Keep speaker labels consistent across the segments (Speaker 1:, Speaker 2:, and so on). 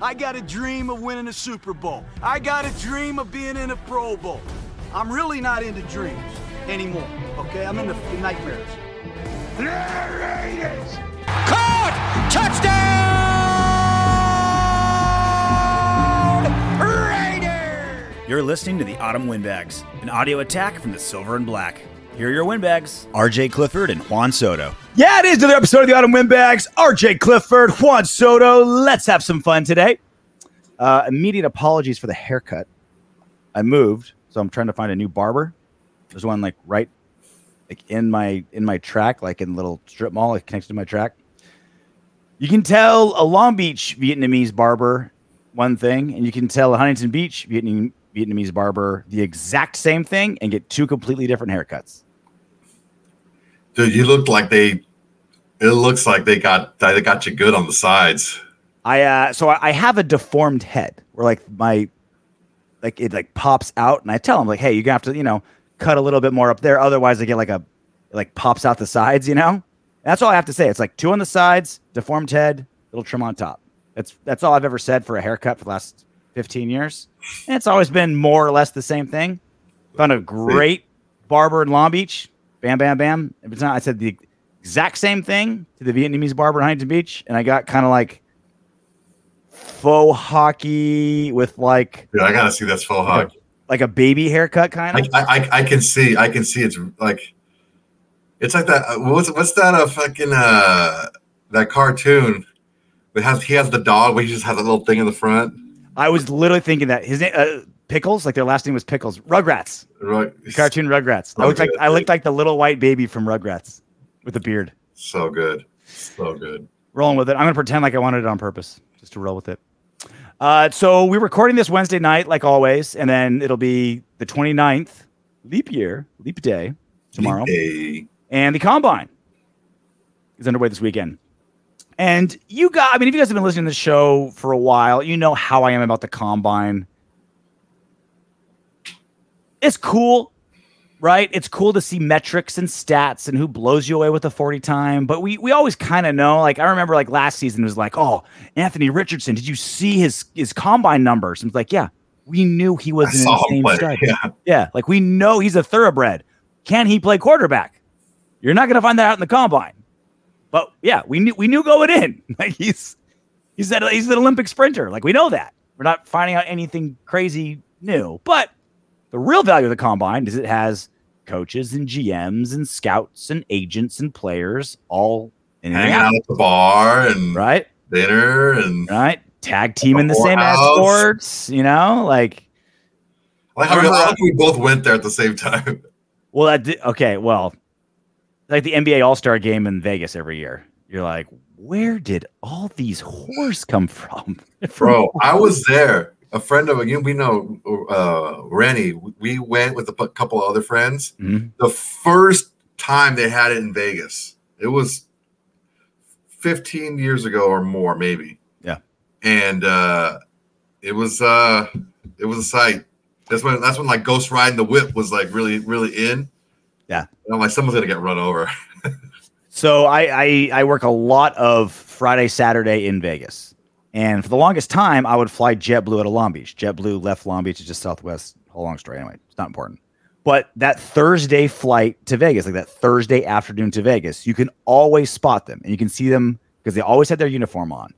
Speaker 1: I got a dream of winning a Super Bowl. I got a dream of being in a Pro Bowl. I'm really not into dreams anymore, okay? I'm into nightmares.
Speaker 2: Raiders!
Speaker 3: Caught! Touchdown! Raiders!
Speaker 4: You're listening to the Autumn Windbags, an audio attack from the Silver and Black. Here are your windbags, RJ Clifford and Juan Soto. Yeah, it is another episode of the Autumn Windbags. RJ Clifford, Juan Soto. Let's have some fun today. Uh, immediate apologies for the haircut. I moved, so I'm trying to find a new barber. There's one like right like in my in my track, like in little strip mall, it connects to my track. You can tell a Long Beach Vietnamese barber one thing, and you can tell a Huntington Beach Vietnam, Vietnamese barber the exact same thing and get two completely different haircuts.
Speaker 5: Dude, you look like they. It looks like they got they got you good on the sides.
Speaker 4: I uh, so I, I have a deformed head where like my like it like pops out, and I tell them like, hey, you're gonna have to you know cut a little bit more up there, otherwise I get like a it, like pops out the sides, you know. That's all I have to say. It's like two on the sides, deformed head, little trim on top. That's that's all I've ever said for a haircut for the last 15 years. And it's always been more or less the same thing. Found a great barber in Long Beach. Bam, bam, bam. If it's not, I said the exact same thing to the Vietnamese barber in Huntington Beach, and I got kind of like faux hockey with like
Speaker 5: Dude, I gotta see this faux
Speaker 4: like,
Speaker 5: hug.
Speaker 4: a, like a baby haircut kind of.
Speaker 5: I, I- I can see I can see it's like it's like that. uh, What's what's that? A fucking uh that cartoon. It has he has the dog, but he just has a little thing in the front.
Speaker 4: I was literally thinking that his name uh, Pickles, like their last name was Pickles. Rugrats,
Speaker 5: Right,
Speaker 4: cartoon Rugrats. I looked like I looked like the little white baby from Rugrats with a beard.
Speaker 5: so good, so good.
Speaker 4: rolling with it. I'm gonna pretend like I wanted it on purpose, just to roll with it. Uh, so we're recording this Wednesday night, like always, and then it'll be the 29th, leap year, leap day tomorrow,
Speaker 5: Hey,
Speaker 4: and the combine is underway this weekend. And you got, I mean, if you guys have been listening to the show for a while, you know how I am about the combine. It's cool, right? It's cool to see metrics and stats and who blows you away with a 40 time. But we we always kind of know. Like I remember like last season it was like, oh, Anthony Richardson, did you see his his combine numbers? And it's like, yeah, we knew he was an insane stud.
Speaker 5: Yeah,
Speaker 4: Yeah, like we know he's a thoroughbred. Can he play quarterback? You're not going to find that out in the combine. But yeah, we knew we knew going in. Like he's he's that he's an Olympic sprinter. Like we know that. We're not finding out anything crazy new. But the real value of the combine is it has coaches and GMs and scouts and agents and players all in
Speaker 5: hanging out at the bar and
Speaker 4: right?
Speaker 5: dinner and
Speaker 4: Right? Tag team in the same ass sports, you know? like
Speaker 5: like how I like we both went there at the same time.
Speaker 4: Well, that di- okay. Well, like the NBA All Star Game in Vegas every year, you're like, where did all these whores come from?
Speaker 5: Bro, I was there. A friend of you, we know uh Rennie. We went with a couple of other friends.
Speaker 4: Mhm.
Speaker 5: The first time they had it in Vegas, it was 15 years ago or more, maybe.
Speaker 4: Yeah.
Speaker 5: And uh it was uh it was a sight. That's when that's when like Ghost Riding the Whip was like really, really in.
Speaker 4: Yeah.
Speaker 5: And I'm like, someone's gonna get run over.
Speaker 4: So I, I I work a lot of Friday, Saturday in Vegas, and for the longest time, I would fly JetBlue out of Long Beach. JetBlue left Long Beach, it's just Southwest. Whole long story. Anyway, it's not important. But that Thursday flight to Vegas, like that Thursday afternoon to Vegas, you can always spot them, and you can see them because they always had their uniform on,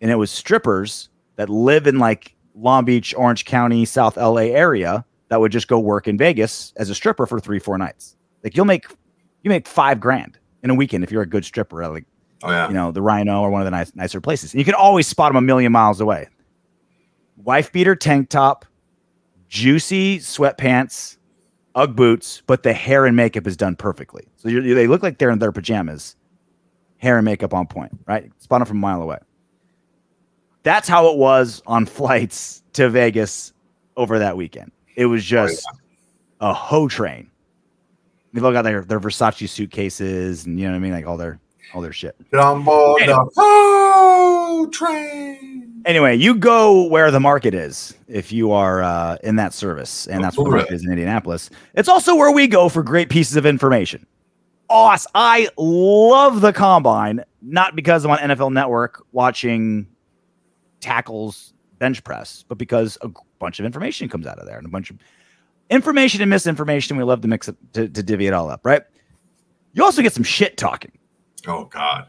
Speaker 4: and it was strippers that live in like Long Beach, Orange County, South LA area that would just go work in Vegas as a stripper for three, four nights. Like you'll make you make five grand in a weekend if you're a good stripper at like
Speaker 5: Oh yeah.
Speaker 4: you know the Rhino or one of the nice, nicer places. And you can always spot them a million miles away. Wife beater tank top, juicy sweatpants, UGG boots, but the hair and makeup is done perfectly. So you're, they look like they're in their pajamas, hair and makeup on point, right? Spot them from a mile away. That's how it was on flights to Vegas over that weekend. It was oh, just a hoe train. They've all got their, their Versace suitcases and you know what I mean, like all their all their shit.
Speaker 5: Get on board
Speaker 4: Anyway.
Speaker 5: the oh, train.
Speaker 4: Anyway, you go where the market is if you are uh, in that service, and that's where the market is in Indianapolis. It's also where we go for great pieces of information. Awes, I love the combine, not because I'm on NFL Network watching tackles bench press, but because a bunch of information comes out of there and a bunch of information and misinformation. We love to mix it to, to divvy it all up, right? You also get some shit talking.
Speaker 5: Oh God.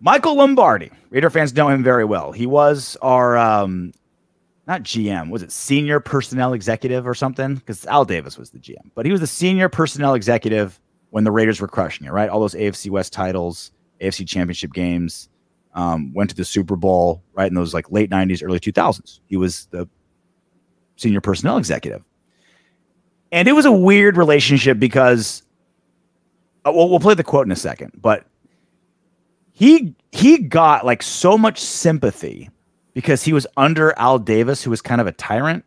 Speaker 4: Michael Lombardi. Raider fans know him very well. He was our um not GM, was it senior personnel executive or something? Because Al Davis was the GM, but he was the senior personnel executive when the Raiders were crushing it, right? All those AFC West titles, AFC championship games, um, went to the Super Bowl, right? In those like late 90s, early 2000s. He was the senior personnel executive. And it was a weird relationship because uh, well, we'll play the quote in a second, but he he got like so much sympathy because he was under Al Davis, who was kind of a tyrant.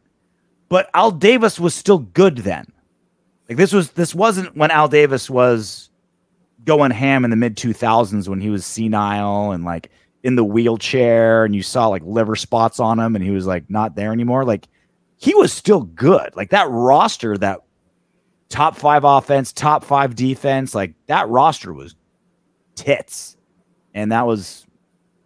Speaker 4: But Al Davis was still good then. Like this was this wasn't when Al Davis was going ham in the mid 2000s when he was senile and like in the wheelchair and you saw like liver spots on him and he was like not there anymore. Like he was still good. Like that roster, that top five offense, top five defense, like that roster was tits. And that was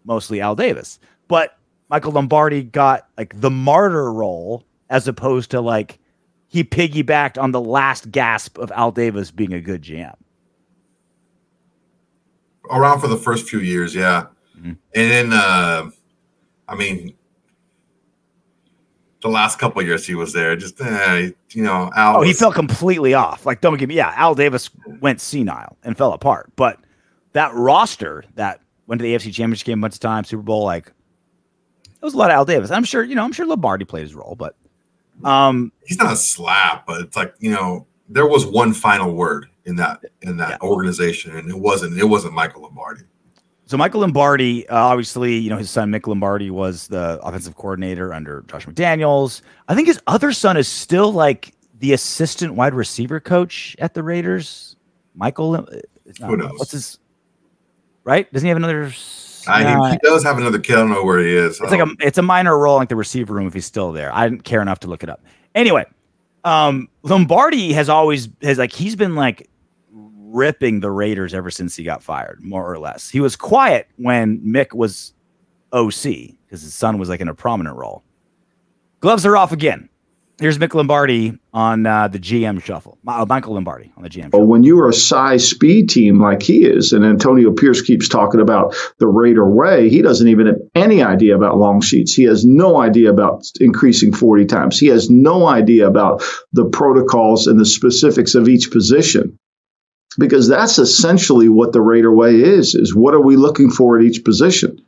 Speaker 4: mostly Al Davis. But Michael Lombardi got like the martyr role as opposed to like he piggybacked on the last gasp of Al Davis being a good GM.
Speaker 5: Around for the first few years, yeah. Mm-hmm. And then uh I mean the last couple years he was there, just eh, you know,
Speaker 4: Al. Oh, was, he fell completely off. Like, don't get me. Yeah, Al Davis went senile and fell apart. But that roster that went to the AFC Championship game a bunch of times, Super Bowl, like, it was a lot of Al Davis. I'm sure, you know, I'm sure Lombardi played his role, but um,
Speaker 5: he's not a slap, but it's like you know, there was one final word in that in that yeah. organization, and it wasn't it wasn't Michael Lombardi.
Speaker 4: So Michael Lombardi, uh, obviously, you know his son Mick Lombardi was the offensive coordinator under Josh McDaniels. I think his other son is still like the assistant wide receiver coach at the Raiders. Michael, uh,
Speaker 5: who knows?
Speaker 4: What's his right? Doesn't he have another?
Speaker 5: I he does have another kid. I don't know where he is.
Speaker 4: It's like a it's a minor role like the receiver room if he's still there. I didn't care enough to look it up. Anyway, um, Lombardi has always has like he's been like ripping the Raiders ever since he got fired, more or less. He was quiet when Mick was OC because his son was like in a prominent role. Gloves are off again. Here's Mick Lombardi on uh, the GM shuffle. Uh, Michael Lombardi on the GM
Speaker 2: shuffle. When you are a size speed team like he is, and Antonio Pierce keeps talking about the Raider way, he doesn't even have any idea about long sheets. He has no idea about increasing 40 times. He has no idea about the protocols and the specifics of each position because that's essentially what the Raider way is is what are we looking for at each position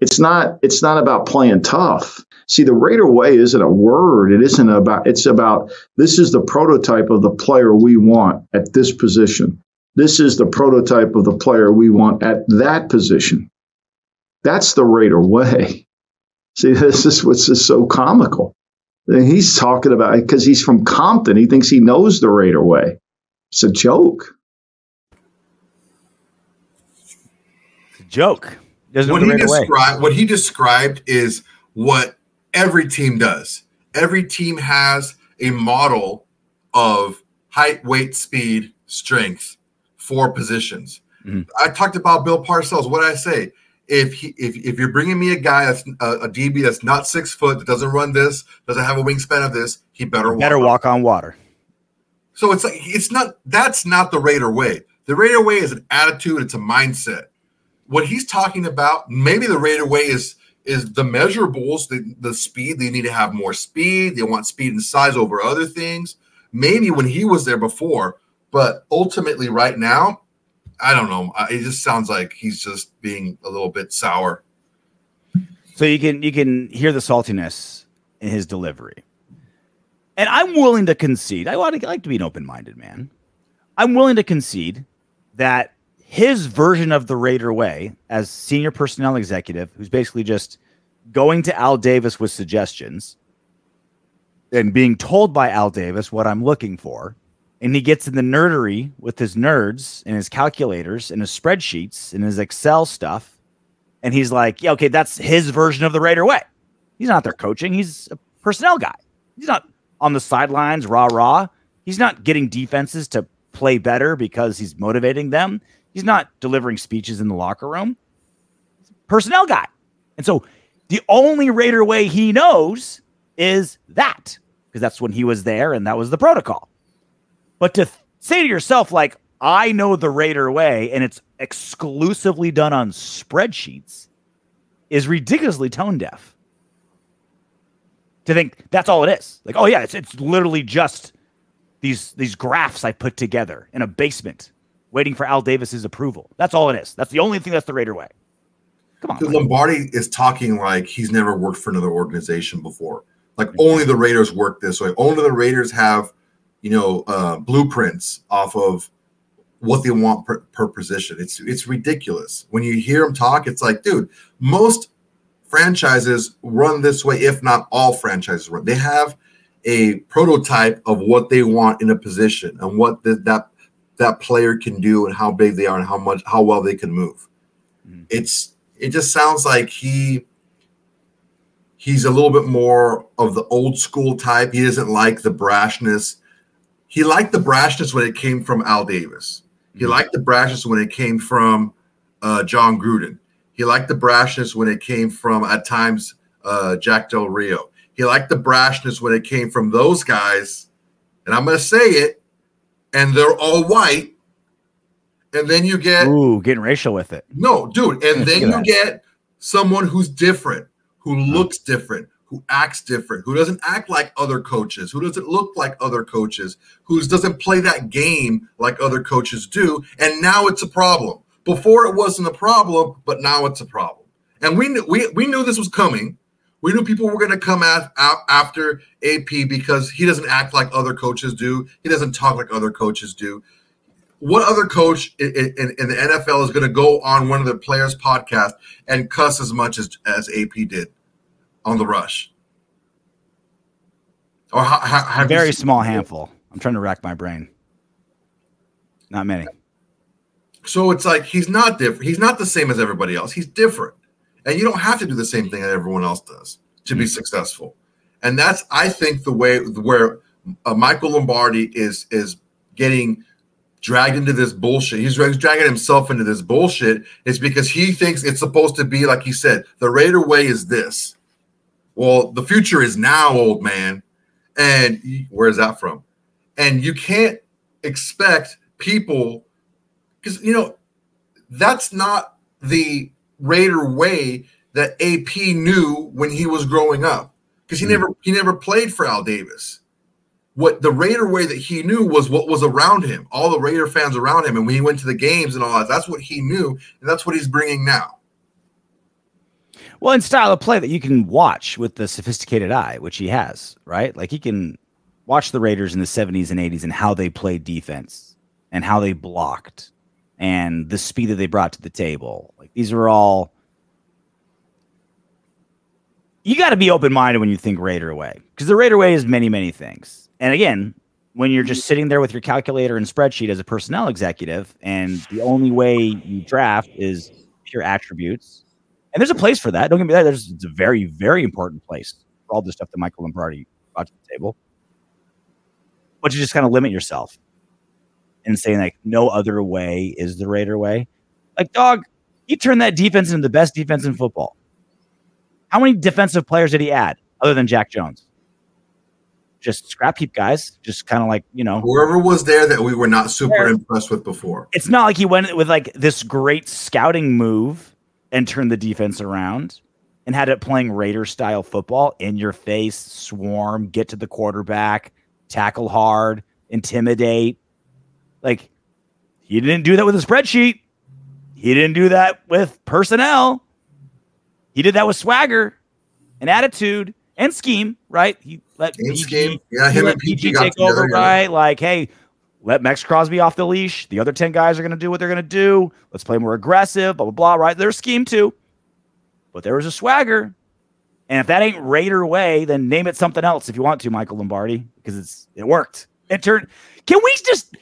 Speaker 2: it's not it's not about playing tough see the Raider way isn't a word. It isn't about it's about this is the prototype of the player we want at this position. This is the prototype of the player we want at that position. That's the Raider way. See this is what's just so comical. He's talking about because he's from Compton he thinks he knows the Raider way. It's a joke.
Speaker 4: Joke.
Speaker 5: What he, described, what he described is what every team does. Every team has a model of height, weight, speed, strength for positions. Mm-hmm. I talked about Bill Parcells. What did I say? If he, if, if you're bringing me a guy that's a, a, DB that's not six foot, that doesn't run this, doesn't have a wingspan of this, he better walk
Speaker 4: better walk on water.
Speaker 5: So it's like it's not that's not the Raider way. The Raider way is an attitude, it's a mindset what he's talking about, maybe the Raider way is is the measurables, the, the speed. They need to have more speed. They want speed and size over other things. Maybe when he was there before, but ultimately, right now, I don't know. It just sounds like he's just being a little bit sour.
Speaker 4: So you can you can hear the saltiness in his delivery, and I'm willing to concede. I like to be an open minded man. I'm willing to concede that his version of the Raider way as senior personnel executive, who's basically just going to Al Davis with suggestions and being told by Al Davis what I'm looking for. And he gets in the nerdery with his nerds and his calculators and his spreadsheets and his Excel stuff. And he's like, yeah, okay, that's his version of the Raider way. He's not there coaching, he's a personnel guy. He's not on the sidelines, rah, rah. He's not getting defenses to play better because he's motivating them. He's not delivering speeches in the locker room. Personnel guy. And so The only Raider way he knows is that because that's when he was there and that was the protocol. But to th- say to yourself, like, I know the Raider way and it's exclusively done on spreadsheets is ridiculously tone deaf. To think that's all it is. Like, oh yeah, it's it's literally just these these graphs I put together in a basement waiting for Al Davis's approval. That's all it is. That's the only thing that's the Raider way. Come on.
Speaker 5: Lombardi is talking like he's never worked for another organization before. Like only the Raiders work this way. Only the Raiders have, you know, uh, blueprints off of what they want per, per position. It's it's ridiculous. When you hear him talk, it's like, dude, most franchises run this way, if not all franchises run. They have a prototype of what they want in a position and what the, that that player can do and how big they are and how much how well they can move. Mm-hmm. It's it just sounds like he he's a little bit more of the old school type. He doesn't like the brashness. He liked the brashness when it came from Al Davis. He mm-hmm. liked the brashness when it came from uh, Jon Gruden. He liked the brashness when it came from at times uh, Jack Del Rio. He liked the brashness when it came from those guys. And I'm going to say it and they're all white. And then you get
Speaker 4: ooh, getting racial with it.
Speaker 5: No, dude. And then you get someone who's different, who hmm. looks different, who acts different, who doesn't act like other coaches, who doesn't look like other coaches, who doesn't play that game like other coaches do. And now it's a problem. Before it wasn't a problem, but now it's a problem. And we knew we, we knew this was coming. We knew people were going to come at, after AP because he doesn't act like other coaches do. He doesn't talk like other coaches do. What other coach in, in, in the NFL is going to go on one of the players' podcast and cuss as much as, as AP did on the rush?
Speaker 4: Or how, how, very small handful. I'm trying to rack my brain. Not many.
Speaker 5: So it's like he's not different. He's not the same as everybody else. He's different. And you don't have to do the same thing that everyone else does to be mm-hmm. successful. And that's, I think, the way where uh, Michael Lombardi is is getting dragged into this bullshit. He's dragging himself into this bullshit is because he thinks it's supposed to be like he said. The Raider way is this. Well, the future is now, old man. And where's that from? And you can't expect people because you know that's not the Raider way that AP knew when he was growing up because he mm. never he never played for Al Davis. What the Raider way that he knew was what was around him, all the Raider fans around him, and when he went to the games and all that, that's what he knew, and that's what he's bringing now.
Speaker 4: Well, in style of play that you can watch with the sophisticated eye, which he has, right? Like he can watch the Raiders in the 70s and 80s and how they played defense and how they blocked and the speed that they brought to the table. Like these are all you got to be open minded when you think Raider way because the Raider way is many, many things. And again, when you're just sitting there with your calculator and spreadsheet as a personnel executive, and the only way you draft is pure attributes, and there's a place for that. Don't get me that. There's it's a very, very important place for all the stuff that Michael Lombardi brought to the table. But you just kind of limit yourself and saying like no other way is the Raider way. Like dog, he turned that defense into the best defense in football. How many defensive players did he add other than Jack Jones? Just scrap heap guys, just kind of like you know
Speaker 5: whoever was there that we were not super impressed with before.
Speaker 4: It's not like he went with like this great scouting move and turned the defense around and had it playing Raider style football in your face, swarm, get to the quarterback, tackle hard, intimidate. Like he didn't do that with a spreadsheet. He didn't do that with personnel. He did that with swagger and attitude and scheme, right? He let
Speaker 5: PG, scheme. Yeah, him
Speaker 4: and PG, PG take over, right? Like, hey, let Maxx Crosby off the leash. The other 10 guys are going to do what they're going to do. Let's play more aggressive, blah, blah, blah, right? There's scheme too. But there was a swagger. And if that ain't Raider way, then name it something else if you want to, Michael Lombardi, because it's it worked. It turned. Can we just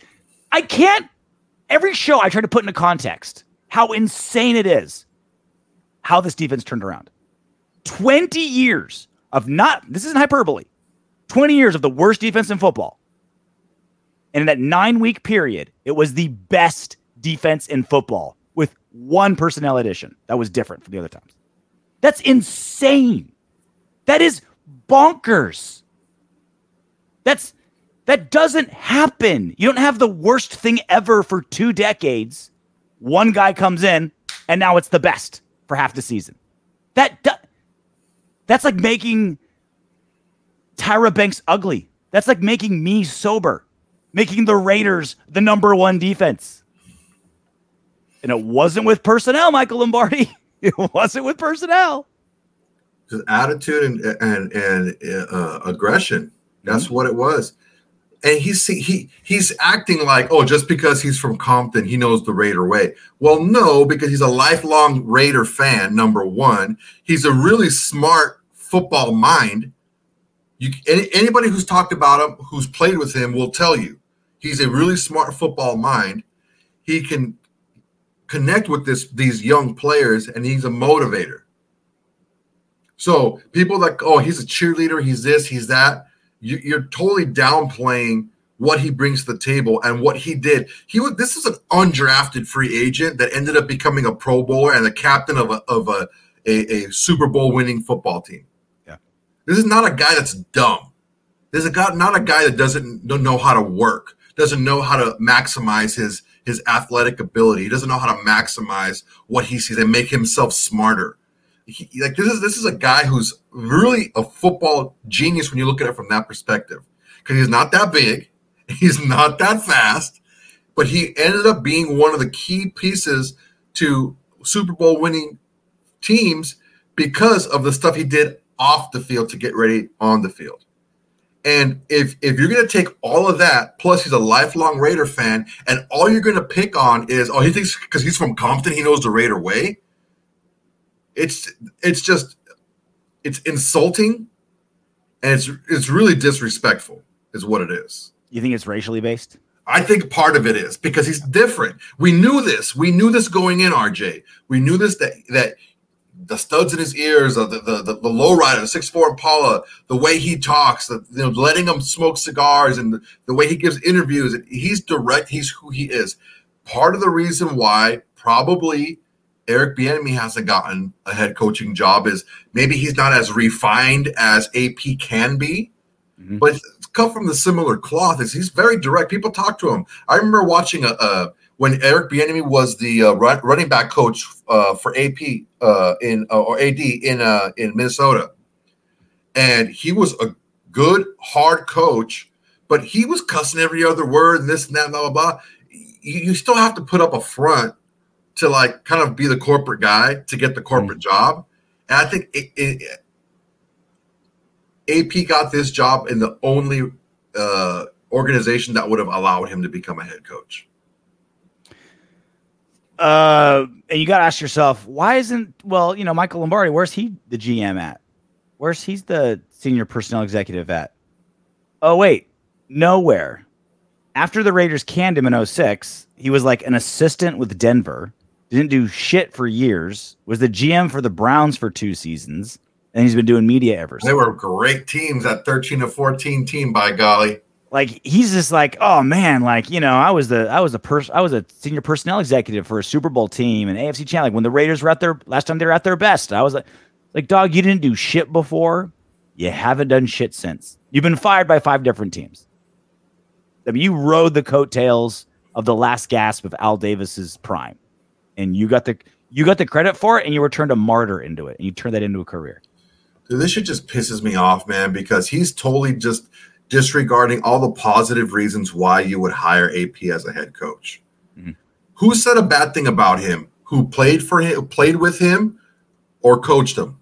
Speaker 4: I can't. Every show I try to put into context how insane it is how this defense turned around. 20 years of not, this isn't hyperbole, 20 years of the worst defense in football. And in that nine week period, it was the best defense in football with one personnel addition that was different from the other times. That's insane. That is bonkers. That's that doesn't happen. You don't have the worst thing ever for two decades. One guy comes in and now it's the best for half the season. That do- that's like making Tyra Banks ugly. That's like making me sober, making the Raiders the number one defense. And it wasn't with personnel, Michael Lombardi. It wasn't with personnel.
Speaker 5: Just attitude and and and uh, aggression. That's what it was. And he's he he's acting like oh just because he's from Compton he knows the Raider way. Well, no, because he's a lifelong Raider fan. Number one, he's a really smart football mind. You any, anybody who's talked about him, who's played with him, will tell you he's a really smart football mind. He can connect with this these young players, and he's a motivator. So people like, oh, he's a cheerleader, he's this, he's that. You, you're totally downplaying what he brings to the table and what he did. He was this is an undrafted free agent that ended up becoming a Pro Bowler and the captain of a of a, a, a Super Bowl winning football team.
Speaker 4: Yeah.
Speaker 5: This is not a guy that's dumb. This is a guy, not a guy that doesn't know how to work, doesn't know how to maximize his his athletic ability. He doesn't know how to maximize what he sees and make himself smarter. He, like this is this is a guy who's really a football genius when you look at it from that perspective because he's not that big, he's not that fast, but he ended up being one of the key pieces to Super Bowl winning teams because of the stuff he did off the field to get ready on the field. And if if you're gonna take all of that, plus he's a lifelong Raider fan, and all you're gonna pick on is oh he thinks because he's from Compton he knows the Raider way. It's it's just it's insulting, and it's it's really disrespectful, is what it is.
Speaker 4: You think it's racially based?
Speaker 5: I think part of it is because he's different. We knew this. We knew this going in, RJ. We knew this that that the studs in his ears, the the the, the low rider, the six four Impala, the way he talks, the, you know, letting him smoke cigars, and the, the way he gives interviews. He's direct. He's who he is. Part of the reason why probably Eric Bieniemy hasn't gotten a head coaching job is maybe he's not as refined as AP can be, mm-hmm. but it's come from the similar cloth. Is he's very direct. People talk to him. I remember watching a. a when Eric Bieniemy was the uh, run, running back coach uh, for AP uh, in uh, or AD in uh, in Minnesota, and he was a good hard coach, but he was cussing every other word and this and that blah blah blah. You, you still have to put up a front to like kind of be the corporate guy to get the corporate mm-hmm. job, and I think it, it, AP got this job in the only uh, organization that would have allowed him to become a head coach.
Speaker 4: Uh, and you got to ask yourself, why isn't well, you know, Michael Lombardi? Where's he the GM at? Where's he's the senior personnel executive at? Oh wait, nowhere. After the Raiders canned him in 06, he was like an assistant with Denver. Didn't do shit for years. Was the GM for the Browns for two seasons, and he's been doing media ever since.
Speaker 5: They were great teams. That 13 to 14 team, by golly
Speaker 4: like he's just like, oh man, like you know, I was the I was a person I was a senior personnel executive for a Super Bowl team and AFC champ. Like when the Raiders were at their last time they were at their best, I was like, like dog, you didn't do shit before, you haven't done shit since. You've been fired by five different teams. I mean, you rode the coattails of the last gasp of Al Davis's prime, and you got the you got the credit for it, and you were turned a martyr into it, and you turned that into a career.
Speaker 5: Dude, this shit just pisses me off, man, because he's totally just disregarding all the positive reasons why you would hire AP as a head coach. Mm-hmm. Who said a bad thing about him? Who played for him, played with him, or coached him?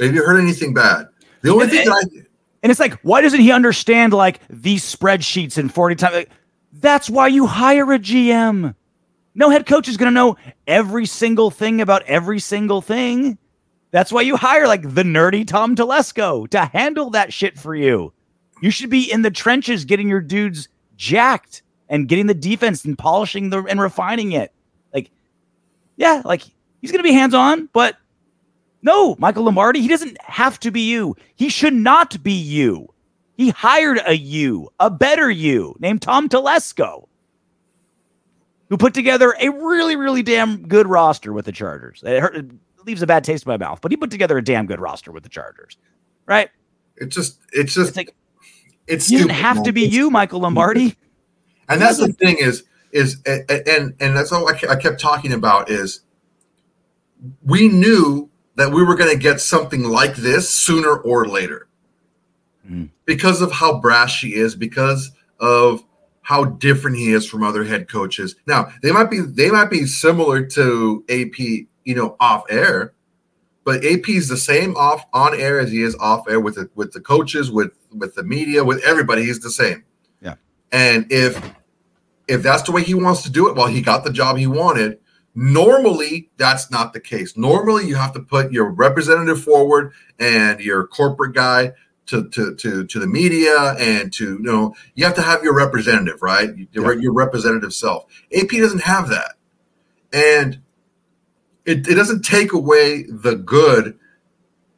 Speaker 5: Have you heard anything bad? The only
Speaker 4: and,
Speaker 5: thing
Speaker 4: and,
Speaker 5: I
Speaker 4: and it's like, why doesn't he understand like these spreadsheets and 40 times? Like, that's why you hire a GM. No head coach is going to know every single thing about every single thing. That's why you hire like the nerdy Tom Telesco to handle that shit for you. You should be in the trenches getting your dudes jacked and getting the defense and polishing the and refining it. Like, yeah, like he's gonna be hands on, but no, Michael Lombardi, he doesn't have to be you. He should not be you. He hired a you, a better you, named Tom Telesco, who put together a really, really damn good roster with the Chargers. It leaves a bad taste in my mouth. But he put together a damn good roster with the Chargers, right?
Speaker 5: It's just, it's just,
Speaker 4: It's like
Speaker 5: it's
Speaker 4: you didn't have
Speaker 5: man.
Speaker 4: to be
Speaker 5: It's-
Speaker 4: you, Michael Lombardi.
Speaker 5: And that's the thing is, is and and, that's all I I kept talking about is we knew that we were going to get something like this sooner or later
Speaker 4: Mm.
Speaker 5: because of how brash he is, because of how different he is from other head coaches. Now they might be they might be similar to AP, you know, off air, but AP is the same off on air as he is off air with the with the coaches, with with the media, with everybody. He's the same.
Speaker 4: Yeah.
Speaker 5: And if if that's the way he wants to do it, well, he got the job he wanted. Normally, that's not the case. Normally, you have to put your representative forward and your corporate guy to to to, to the media and to you know you have to have your representative, right? Your, your representative self. AP doesn't have that, and it, it doesn't take away the good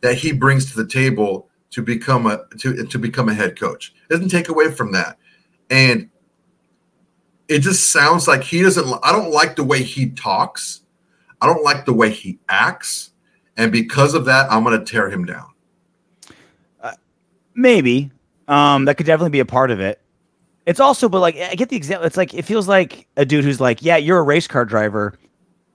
Speaker 5: that he brings to the table to become a to to become a head coach. It doesn't take away from that, and it just sounds like he doesn't. I don't like the way he talks. I don't like the way he acts, and because of that, I'm going to tear him down.
Speaker 4: Maybe. Um, that could definitely be a part of it. It's also, but like, I get the example. It's like, it feels like a dude who's like, yeah, you're a race car driver,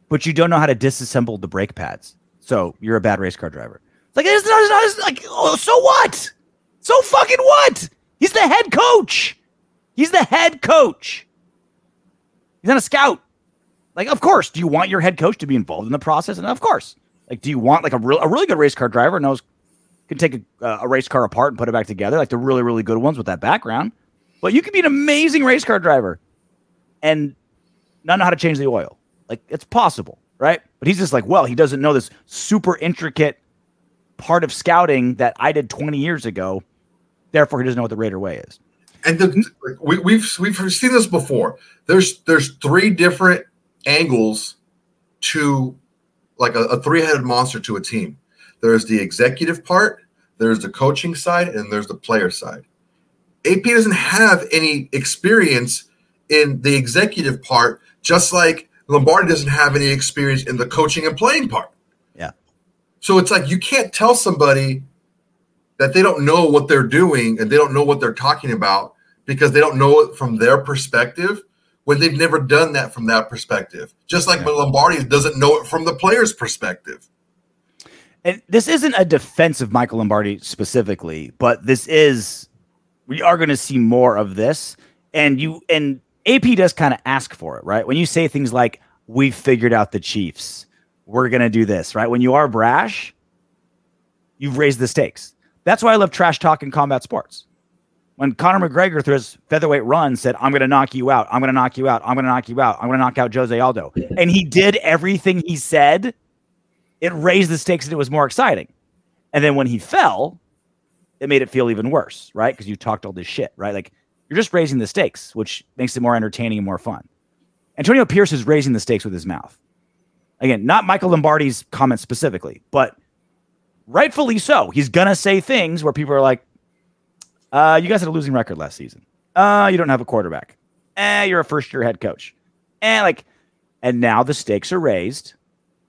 Speaker 4: but you don't know how to disassemble the brake pads. So you're a bad race car driver. It's like, it's not, it's not it's like, oh, so what? So fucking what? He's the head coach. He's the head coach. He's not a scout. Like, of course, do you want your head coach to be involved in the process? And of course, like, do you want like a real, a really good race car driver knows can take a, a race car apart and put it back together, like the really, really good ones with that background. But you could be an amazing race car driver and not know how to change the oil. Like it's possible, right? But he's just like, well, he doesn't know this super intricate part of scouting that I did 20 years ago. Therefore, he doesn't know what the Raider way is.
Speaker 5: And the, we, we've we've seen this before. There's there's three different angles to like a, a three headed monster to a team. There's the executive part, there's the coaching side, and there's the player side. AP doesn't have any experience in the executive part, just like Lombardi doesn't have any experience in the coaching and playing part.
Speaker 4: Yeah.
Speaker 5: So it's like you can't tell somebody that they don't know what they're doing and they don't know what they're talking about because they don't know it from their perspective when they've never done that from that perspective. Just like when Lombardi doesn't know it from the player's perspective.
Speaker 4: And this isn't a defense of Michael Lombardi specifically, but this is we are going to see more of this. And you and AP does kind of ask for it, right? When you say things like "We've figured out the Chiefs," we're going to do this, right? When you are brash, you've raised the stakes. That's why I love trash talk in combat sports. When Conor McGregor through his featherweight run said, "I'm going to knock you out. I'm going to knock you out. I'm going to knock you out. I'm going to knock out Jose Aldo," and he did everything he said it raised the stakes and it was more exciting. And then when he fell, it made it feel even worse, right? Because you talked all this shit, right? Like you're just raising the stakes, which makes it more entertaining and more fun. Antonio Pierce is raising the stakes with his mouth. Again, not Michael Lombardi's comments specifically, but rightfully so. He's gonna say things where people are like, uh, you guys had a losing record last season. Uh, you don't have a quarterback. Eh, you're a first year head coach. And like, and now the stakes are raised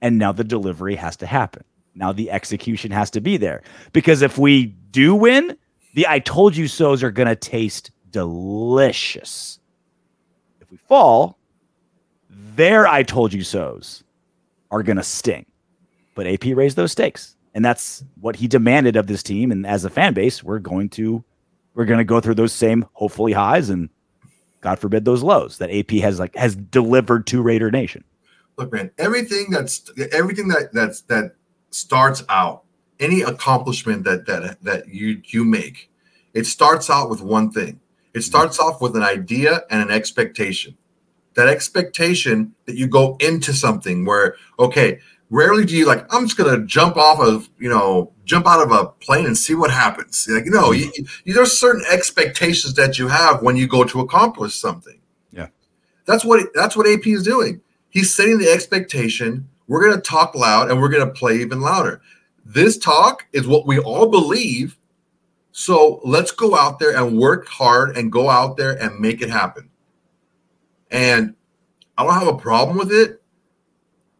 Speaker 4: and now the delivery has to happen. Now the execution has to be there. Because if we do win, the I told you so's are going to taste delicious. If we fall, their I told you so's are going to sting. But AP raised those stakes. And that's what he demanded of this team. And as a fan base, we're going to we're going to go through those same hopefully highs and God forbid those lows that AP has like has delivered to Raider Nation.
Speaker 5: Look, man, everything that's everything that that's that starts out, any accomplishment that that that you you make, it starts out with one thing. It mm-hmm. starts off with an idea and an expectation. That expectation that you go into something where, okay, rarely do you like, I'm just gonna jump off of, you know, jump out of a plane and see what happens. Like, no, mm-hmm. you, you, there's certain expectations that you have when you go to accomplish something.
Speaker 4: Yeah.
Speaker 5: That's what that's what AP is doing he's setting the expectation. We're going to talk loud and we're going to play even louder. This talk is what we all believe. So let's go out there and work hard and go out there and make it happen. And I don't have a problem with it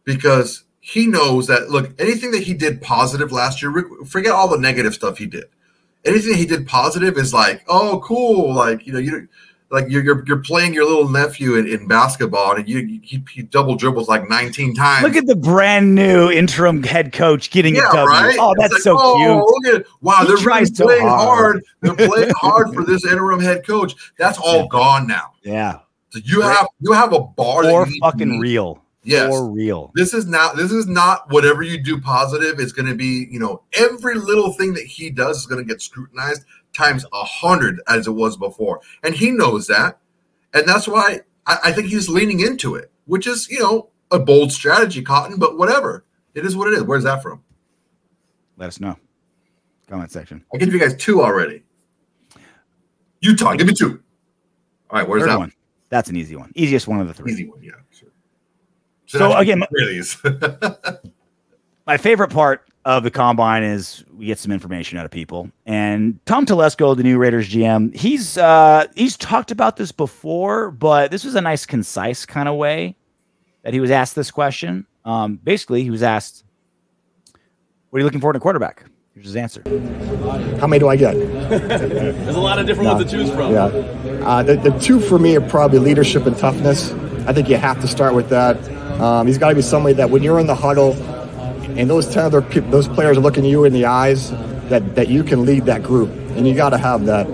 Speaker 5: because he knows that look, anything that he did positive last year, forget all the negative stuff he did. Anything he did positive is like, oh, cool. Like, you know, you like you're you're, you're playing your little nephew in, in basketball and you he, he double dribbles like 19 times.
Speaker 4: Look at the brand new interim head coach getting
Speaker 5: yeah,
Speaker 4: a W.
Speaker 5: right?
Speaker 4: Oh, that's
Speaker 5: It's
Speaker 4: so
Speaker 5: oh,
Speaker 4: cute.
Speaker 5: Look at, wow,
Speaker 4: He
Speaker 5: they're really
Speaker 4: so
Speaker 5: playing
Speaker 4: hard.
Speaker 5: hard. They're playing hard for this interim head coach. That's all gone now.
Speaker 4: Yeah.
Speaker 5: So you have you have a bar
Speaker 4: Or
Speaker 5: you
Speaker 4: fucking real.
Speaker 5: Yes.
Speaker 4: Or real.
Speaker 5: This is not this is not whatever you do positive is going to be, you know, every little thing that he does is going to get scrutinized times a hundred as it was before. And he knows that. And that's why I, I think he's leaning into it, which is, you know, a bold strategy, Cotton, but whatever. It is what it is. Where's that from?
Speaker 4: Let us know. Comment section.
Speaker 5: I give you guys two already. Utah, give me two. All right, where's
Speaker 4: Third
Speaker 5: that
Speaker 4: one. That's an easy one. Easiest one of the three.
Speaker 5: Easy one, yeah. Sure.
Speaker 4: So,
Speaker 5: that's
Speaker 4: again,
Speaker 5: these.
Speaker 4: my favorite part of the combine is we get some information out of people. And Tom Telesco, the new Raiders GM, he's uh, he's talked about this before, but this was a nice, concise kind of way that he was asked this question. Um, basically, he was asked, "What are you looking for in a quarterback?" Here's his answer.
Speaker 6: How many do I get?
Speaker 7: There's a lot of different ones to choose from.
Speaker 6: Yeah. Uh, the, the two for me are probably leadership and toughness. I think you have to start with that. Um, he's got to be somebody that when you're in the huddle and those 10 other those players are looking you in the eyes, that, that you can lead that group. And you got to have that.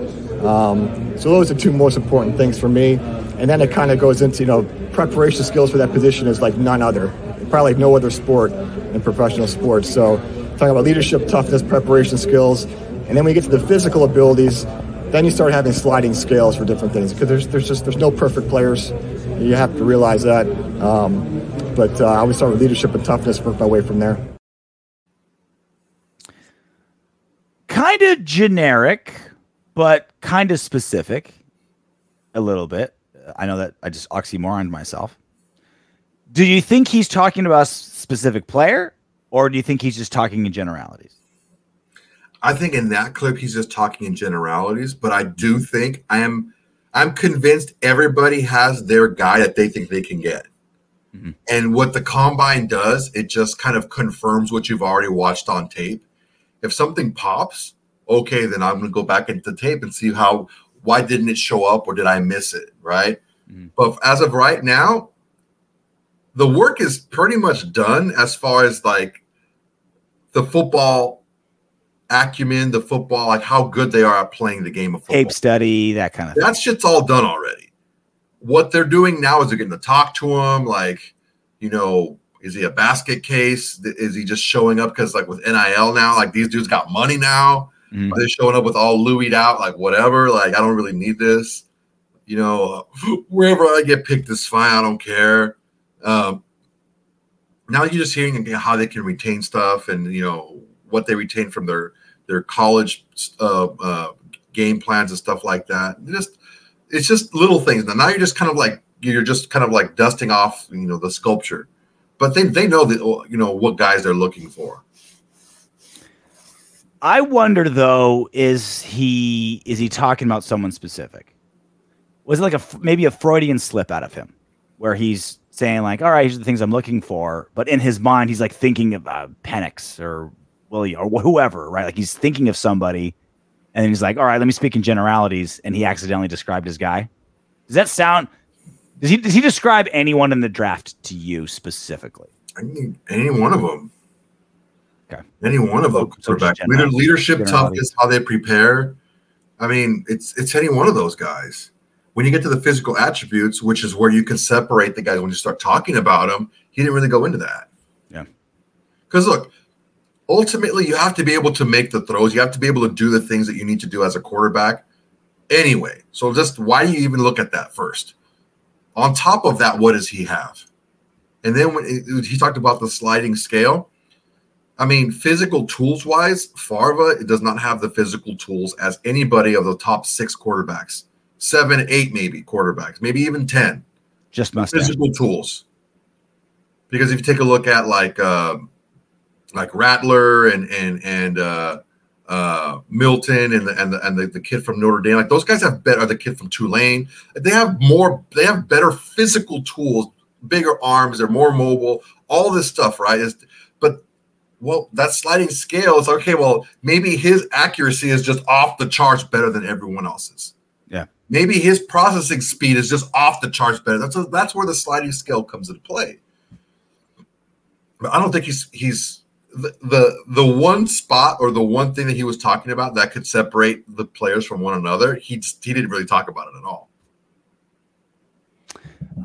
Speaker 6: Um, so those are two most important things for me. And then it kind of goes into, you know, preparation skills for that position is like none other. Probably like no other sport in professional sports. So talking about leadership, toughness, preparation skills. And then you get to the physical abilities, then you start having sliding scales for different things because there's, there's just there's no perfect players. You have to realize that. Um, but uh, I always start with leadership and toughness, work my way from there.
Speaker 4: kind of generic, but kind of specific a little bit. I know that I just oxymoroned myself. Do you think he's talking about a s- specific player, or do you think he's just talking in generalities?
Speaker 5: I think in that clip he's just talking in generalities, but I do think I am I'm convinced everybody has their guy that they think they can get.
Speaker 4: Mhm.
Speaker 5: And what the combine does, it just kind of confirms what you've already watched on tape. If something pops, okay, then I'm going to go back into tape and see how why didn't it show up or did I miss it, right?
Speaker 4: Mhm.
Speaker 5: But as of right now, the work is pretty much done as far as like the football acumen, the football, like how good they are at playing the game of football.
Speaker 4: Tape study, that kind of thing.
Speaker 5: That shit's all done already. What they're doing now is they're getting to talk to him. Like, you know, is he a basket case? Is he just showing up because, like, with NIL now, like these dudes got money now?
Speaker 4: Mhm.
Speaker 5: Are they showing up with all Louis out? Like, whatever. Like, I don't really need this. You know, wherever I get picked is fine. I don't care. Um, now you're just hearing how they can retain stuff and you know what they retain from their their college uh, uh, game plans and stuff like that. Just it's just little things. Now, now you're just kind of like you're just kind of like dusting off you know the sculpture, but they they know that you know what guys they're looking for.
Speaker 4: I wonder though, is he is he talking about someone specific? Was it like a maybe a Freudian slip out of him, where he's saying like, "All right, here's the things I'm looking for," but in his mind he's like thinking of uh, Penix or Willie or whoever, right? Like he's thinking of somebody, and then he's like, "All right, let me speak in generalities," and he accidentally described his guy. Does that sound? Does he does he describe anyone in the draft to you specifically?
Speaker 5: I mean, any one of them.
Speaker 4: Okay.
Speaker 5: Any one of them.
Speaker 4: So just
Speaker 5: Quarterback.
Speaker 4: general-
Speaker 5: Leader, leadership, toughness, how they prepare. I mean, it's it's any one of those guys. When you get to the physical attributes, which is where you can separate the guys when you start talking about them, he didn't really go into that.
Speaker 4: Yeah.
Speaker 5: Because look, ultimately, you have to be able to make the throws. You have to be able to do the things that you need to do as a quarterback. Anyway, so just why do you even look at that first? On top of that, what does he have? And then when he talked about the sliding scale, I mean, physical tools wise, Farva does not have the physical tools as anybody of the top six quarterbacks, seven, eight, maybe quarterbacks, maybe even 10
Speaker 4: Just
Speaker 5: physical tools. Because if you take a look at like um like Rattler and and and uh, uh, Milton and the and the and the, the kid from Notre Dame, like those guys have better. The kid from Tulane, they have more. They have better physical tools bigger arms, they're more mobile, all this stuff, right? Is but well, that sliding scale is okay. Well, maybe his accuracy is just off the charts better than everyone else's.
Speaker 4: Yeah.
Speaker 5: Maybe his processing speed is just off the charts better. That's that's where the sliding scale comes into play. But I don't think he's he's the, the one spot or the one thing that he was talking about that could separate the players from one another. He just, he didn't really talk about it at all.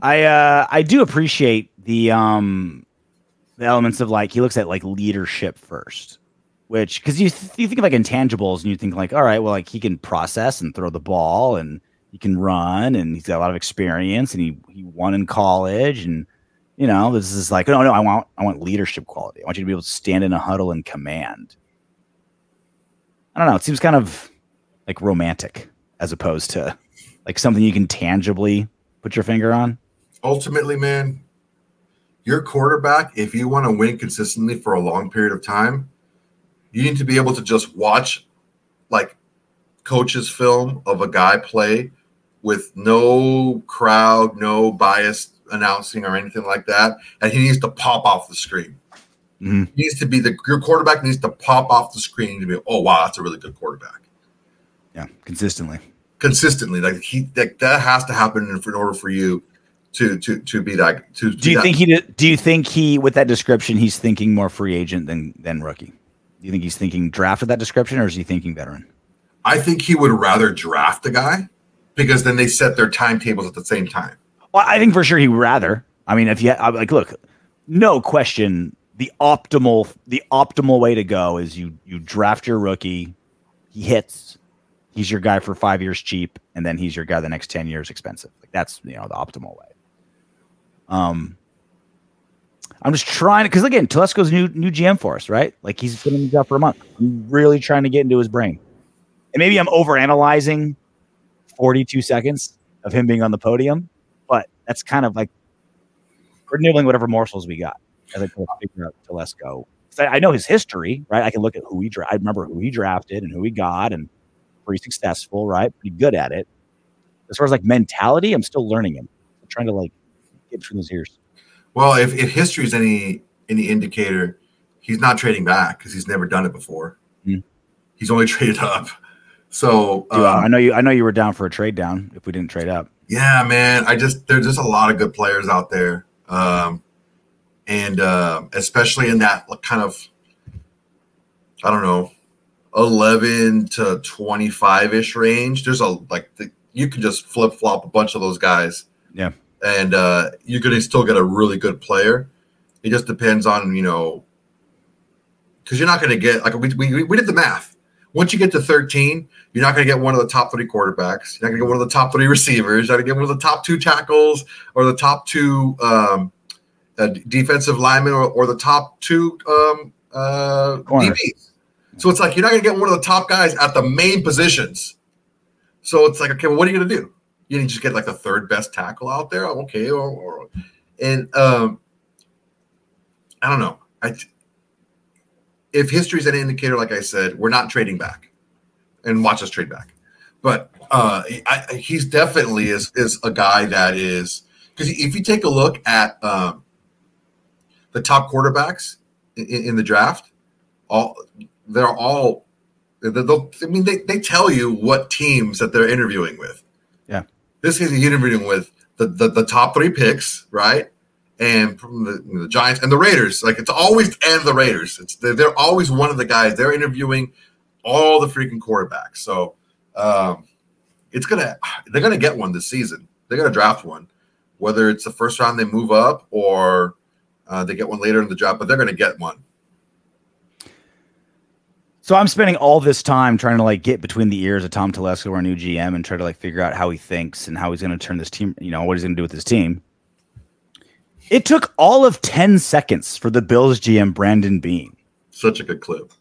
Speaker 4: I uh I do appreciate the um the elements of like he looks at like leadership first, which because you th- you think of like intangibles and you think like all right well like he can process and throw the ball and he can run and he's got a lot of experience and he he won in college and you know this is like no no I want I want leadership quality. I want you to be able to stand in a huddle and command. I don't know. It seems kind of like romantic as opposed to like something you can tangibly put your finger on.
Speaker 5: Ultimately, man, your quarterback, if you want to win consistently for a long period of time, you need to be able to just watch like coaches film of a guy play with no crowd, no bias announcing or anything like that. And he needs to pop off the screen.
Speaker 4: Mm-hmm.
Speaker 5: He needs to be the your quarterback needs to pop off the screen to be, oh wow, that's a really good quarterback.
Speaker 4: Yeah, consistently.
Speaker 5: Consistently. Like he like that has to happen in, in order for you to to to be that. To
Speaker 4: do you
Speaker 5: that.
Speaker 4: think he? Do you think he, with that description, he's thinking more free agent than than rookie? Do you think he's thinking draft with that description, or is he thinking veteran?
Speaker 5: I think he would rather draft a guy because then they set their timetables at the same time.
Speaker 4: Well, I think for sure he would rather. I mean, if you I, like, look, no question, the optimal the optimal way to go is you you draft your rookie, he hits, he's your guy for five years cheap, and then he's your guy the next ten years expensive. Like that's you know the optimal way. Um, I'm just trying to because again, Telesco's new new GM for us, right? Like he's been in the job for a month. I'm really trying to get into his brain, and maybe I'm over analyzing 42 seconds of him being on the podium, that's kind of like we're nibbling whatever morsels we got as I try to figure out Telesco. I, I know his history, right? I can look at who he dra- I remember who he drafted and who he got, and pretty successful, right? Pretty good at it. As far as like mentality, I'm still learning him. I'm trying to like get between his ears.
Speaker 5: Well, if, if history is any any indicator, he's not trading back because he's never done it before.
Speaker 4: Mm.
Speaker 5: He's only traded up. So
Speaker 4: Dude,
Speaker 5: um,
Speaker 4: I know you. I know you were down for a trade down if we didn't trade up.
Speaker 5: Yeah, man. I just there's just a lot of good players out there, um, and uh, especially in that kind of I don't know, eleven to twenty five ish range. There's a like the, you can just flip flop a bunch of those guys.
Speaker 4: Yeah.
Speaker 5: and uh, you're going to still get a really good player. It just depends on you know because you're not going to get like we, we we did the math. Once you get to 13, you're not going to get one of the top three quarterbacks. You're not going to get one of the top three receivers. You're not going to get one of the top two tackles or the top two um, uh, defensive linemen or, or the top two um, uh, DBs. So it's like you're not going to get one of the top guys at the main positions. So it's like, okay, well, what are you going to do? You need to just get like the third best tackle out there. Okay, or, or and um, I don't know. I if history is an indicator, like I said, we're not trading back, and watch us trade back. But uh, I, he's definitely is is a guy that is because if you take a look at um, the top quarterbacks in, in the draft, all they're all. they'll- they'll- I mean, they, they tell you what teams that they're interviewing with.
Speaker 4: Yeah.
Speaker 5: This is interviewing with the, the, the top three picks, right? And from the, the Giants and the Raiders. Like it's always and the Raiders. It's they're, they're always one of the guys. They're interviewing all the freaking quarterbacks. So um, it's gonna they're gonna get one this season. They're gonna draft one, whether it's the first round they move up or uh, they get one later in the draft, but they're gonna get one.
Speaker 4: So I'm spending all this time trying to like get between the ears of Tom Telesco, our new GM, and try to like figure out how he thinks and how he's going to turn this team. You know what he's going to do with his team. It took all of ten seconds for the Bills GM Brandon Beane
Speaker 5: Such a good clip.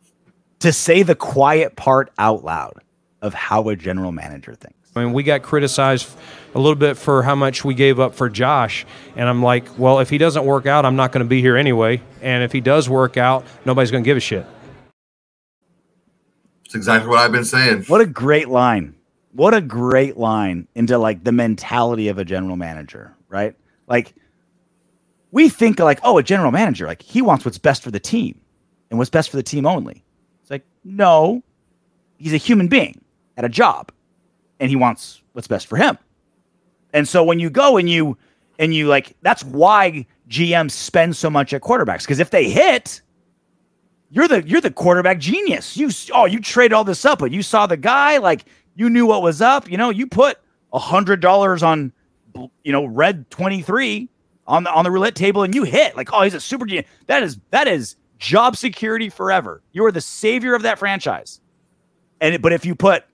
Speaker 4: to say the quiet part out loud of how a general manager thinks.
Speaker 8: I mean, we got criticized a little bit for how much we gave up for Josh. And I'm like, well, if he doesn't work out, I'm not going to be here anyway. And if he does work out, nobody's going to give a shit.
Speaker 5: It's exactly what I've been saying.
Speaker 4: What a great line. What a great line into like the mentality of a general manager, right? Like we think like, oh, a general manager, like he wants what's best for the team and what's best for the team only. It's like, no, he's a human being at a job and he wants what's best for him. And so when you go and you and you like that's why GMs spend so much at quarterbacks because if they hit, you're the you're the quarterback genius. You oh you trade all this up, but you saw the guy like you knew what was up. You know you put a hundred dollars on you know red twenty three on the on the roulette table and you hit like oh he's a super genius. That is that is job security forever. You are the savior of that franchise. And but if you put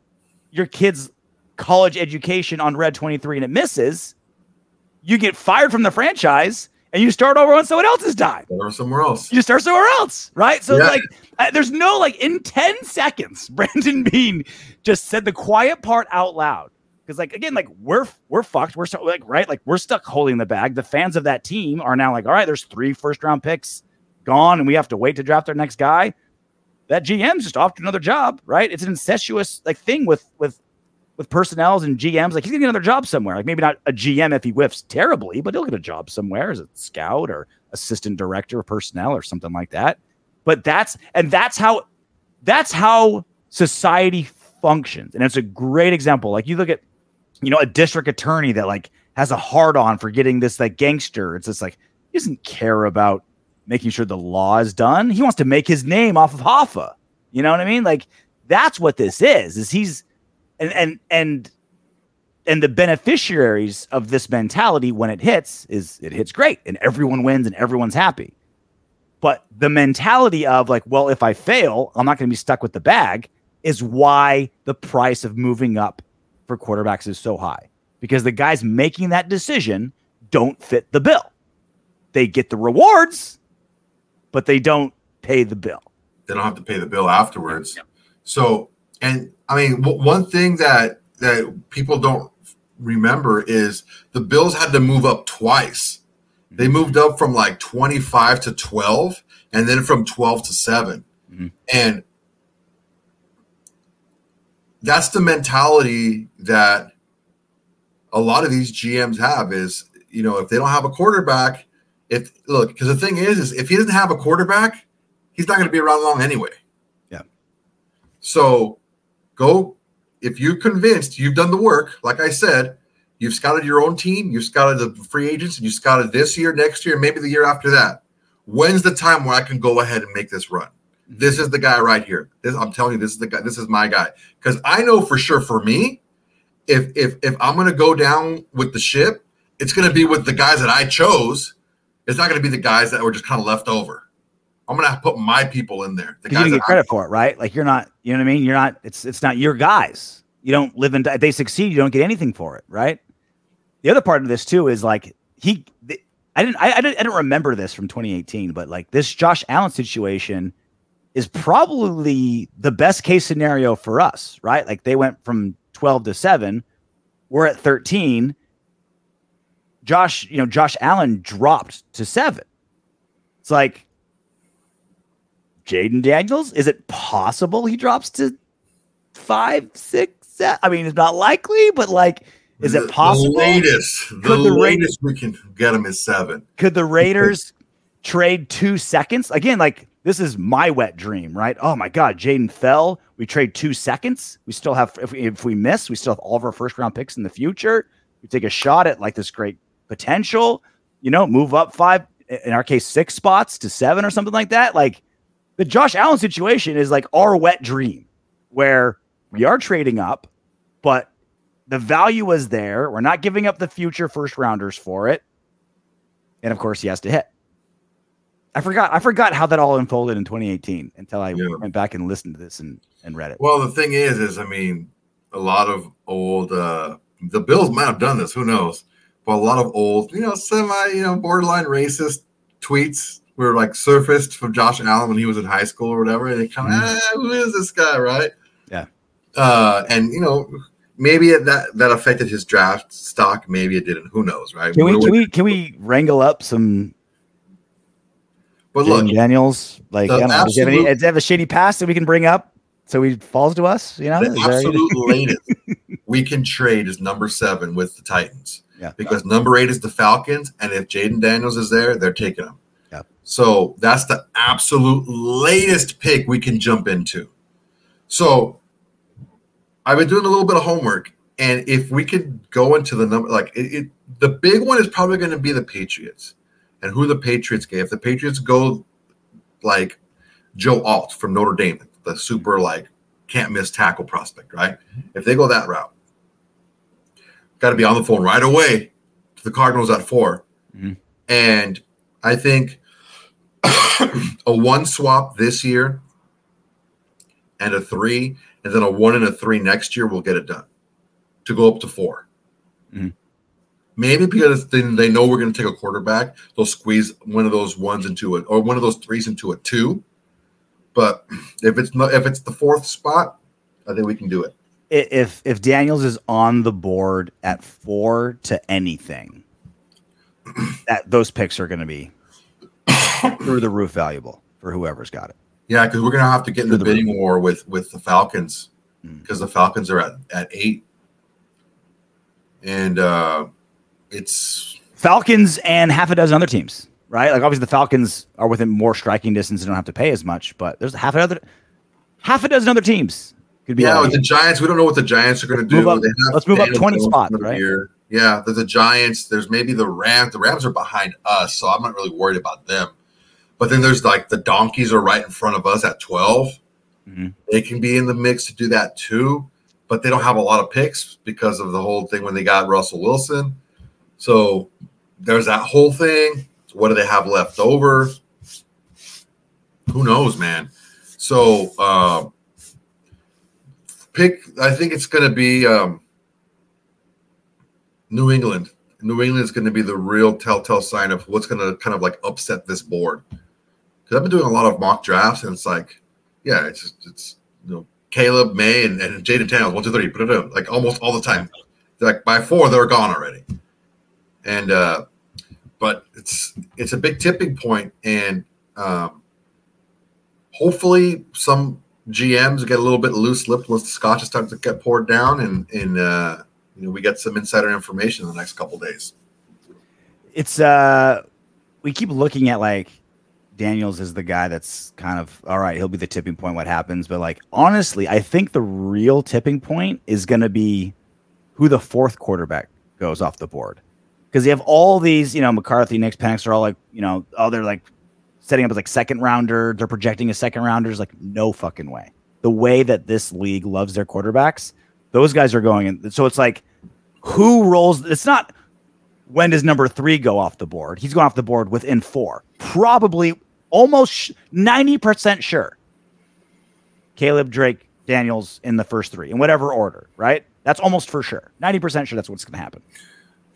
Speaker 4: your kid's college education on red 23 and it misses, you get fired from the franchise and you start over on someone else's dime.
Speaker 5: Or somewhere else.
Speaker 4: You start somewhere else, right? So yeah. like uh, there's no like in 10 seconds, Brandon Beane just said the quiet part out loud. Because like again, like we're we're fucked. We're so like right, like we're stuck holding the bag. The fans of that team are now like, all right, there's three first round picks gone, and we have to wait to draft our next guy. That GM's just off to another job, right? It's an incestuous like thing with with with personnels and GMs. Like he's gonna get another job somewhere. Like maybe not a GM if he whiffs terribly, but he'll get a job somewhere as a scout or assistant director of personnel or something like that. But that's and that's how that's how society functions. And it's a great example. Like you look at, you know, a district attorney that like has a hard on for getting this like gangster. It's just like he doesn't care about making sure the law is done. He wants to make his name off of Hoffa. You know what I mean? Like that's what this is. Is he's and and and and the beneficiaries of this mentality when it hits is it hits great and everyone wins and everyone's happy. But the mentality of like, well, if I fail, I'm not going to be stuck with the bag is why the price of moving up for quarterbacks is so high because the guys making that decision don't fit the bill. They get the rewards, but they don't pay the bill.
Speaker 5: They don't have to pay the bill afterwards. So, and I mean, w- one thing that that people don't remember is the Bills had to move up twice. They mm-hmm. moved up from like 25 to 12 and then from 12 to 7. Mm-hmm. And that's the mentality that a lot of these GMs have is, you know, if they don't have a quarterback, if look, because the thing is, is if he doesn't have a quarterback, he's not going to be around long anyway.
Speaker 4: Yeah.
Speaker 5: So go if you're convinced you've done the work, like I said, you've scouted your own team, you've scouted the free agents, and you scouted this year, next year, maybe the year after that. When's the time where I can go ahead and make this run? This is the guy right here. This I'm telling you, this is the guy. This is my guy because I know for sure for me, if if if I'm gonna go down with the ship, it's gonna be with the guys that I chose. It's not gonna be the guys that were just kind of left over. I'm gonna put my people in there.
Speaker 4: The guys you get credit I, for it, right? Like you're not, you know what I mean? You're not. It's it's not your guys. You don't live in. If they succeed, you don't get anything for it, right? The other part of this too is like he. The, I didn't. I, I didn't. I didn't remember this from 2018, but like this Josh Allen situation is probably the best case scenario for us, right? Like they went from 12 to seven. We're at 13. Josh, you know, Josh Allen dropped to seven. It's like Jayden Daniels? Is it possible he drops to five, six, seven? I mean, it's not likely, but like, is it possible?
Speaker 5: The latest, the, the latest Ra- we can get him is seven.
Speaker 4: Could the Raiders trade two seconds again? Like this is my wet dream, right? Oh my God, Jayden fell. We trade two seconds. We still have if we, if we miss, we still have all of our first round picks in the future. We take a shot at like this great potential. You know, move up five in our case six spots to seven or something like that. Like the Josh Allen situation is like our wet dream where we are trading up, but the value was there. We're not giving up the future first rounders for it. And of course, he has to hit. I forgot. I forgot how that all unfolded in 2018 until I yeah. went back and listened to this and, and read it.
Speaker 5: Well, the thing is, is I mean, a lot of old uh the Bills might have done this. Who knows? But a lot of old, you know, semi, you know, borderline racist tweets were like surfaced from Josh Allen when he was in high school or whatever. And they come, mm-hmm. ah, who is this guy, right?
Speaker 4: Yeah.
Speaker 5: Uh, and you know, maybe it, that that affected his draft stock. Maybe it didn't. Who knows, right?
Speaker 4: Can we can we can we wrangle up some?
Speaker 5: But look,
Speaker 4: Daniels, like I don't know, does, have any, does have a shady past that we can bring up so he falls to us? You know,
Speaker 5: the absolute latest we can trade is number seven with the Titans.
Speaker 4: Yeah.
Speaker 5: Because number eight is the Falcons, and if Jayden Daniels is there, they're taking him.
Speaker 4: Yeah.
Speaker 5: So that's the absolute latest pick we can jump into. So I've been doing a little bit of homework, and if we could go into the number, like it, it the big one is probably going to be the Patriots, and who the Patriots gave. If the Patriots go like Joe Alt from Notre Dame, the super like can't miss tackle prospect, right? If they go that route, got to be on the phone right away to the Cardinals at 4
Speaker 4: Mhm.
Speaker 5: And I think a one swap this year and a three, and then a one and a three next year will get it done to go up to 4
Speaker 4: Mhm.
Speaker 5: Maybe because then they know we're going to take a quarterback, they'll squeeze one of those ones into it or one of those threes into a two. But if it's not, if it's the fourth spot, I think we can do it.
Speaker 4: If if Daniels is on the board at four to anything, that those picks are going to be through the roof valuable for whoever's got it.
Speaker 5: Yeah, because we're gonna have to get in the
Speaker 4: the roof.
Speaker 5: bidding war with with the Falcons
Speaker 4: Mm.
Speaker 5: because the Falcons are at at eight, and uh it's
Speaker 4: Falcons and half a dozen other teams, right? Like obviously the Falcons are within more striking distance and don't have to pay as much, but there's half a other half a dozen other teams could be.
Speaker 5: yeah with the Giants. We don't know what the Giants are gonna
Speaker 4: Move
Speaker 5: do.
Speaker 4: up-
Speaker 5: They have
Speaker 4: let's move up 20 spots, right?
Speaker 5: year. Yeah, there's the Giants. There's maybe the Rams. The Rams are behind us, so I'm not really worried about them. But then there's like the Donkeys are right in front of us at 12.
Speaker 4: Mhm.
Speaker 5: They can be in the mix to do that too, but they don't have a lot of picks because of the whole thing when they got Russell Wilson. So there's that whole thing. What do they have left over? Who knows, man? So um, pick. I think it's going to be um, New England. New England is going to be the real telltale sign of what's going to kind of like upset this board. Because I've been doing a lot of mock drafts, and it's like, yeah, it's just, it's you know Caleb Maye and, and Jayden Daniels one two three like almost all the time. Like by four, they're gone already. And uh, but it's it's a big tipping point, and um, hopefully some GMs get a little bit loose lipped once the scotch is starting to get poured down, and and uh, you know we get some insider information in the next couple days.
Speaker 4: it's uh we keep looking at like Daniels is the guy that's kind of all right, he'll be the tipping point what happens, but like honestly, I think the real tipping point is going to be who the fourth quarterback goes off the board. Cuz you have all these, you know, McCarthy, Nix, Penix are all like, you know, oh they're like setting up as like second rounder, they're projecting as second rounders like no fucking way. The way that this league loves their quarterbacks, those guys are going in. So it's like who rolls it's not when does number three go off the board? He's going off the board within four. Probably almost 90% sure. Caleb, Drake, Daniels in the first three, in whatever order, right? That's almost for sure. 90% sure that's what's going to happen.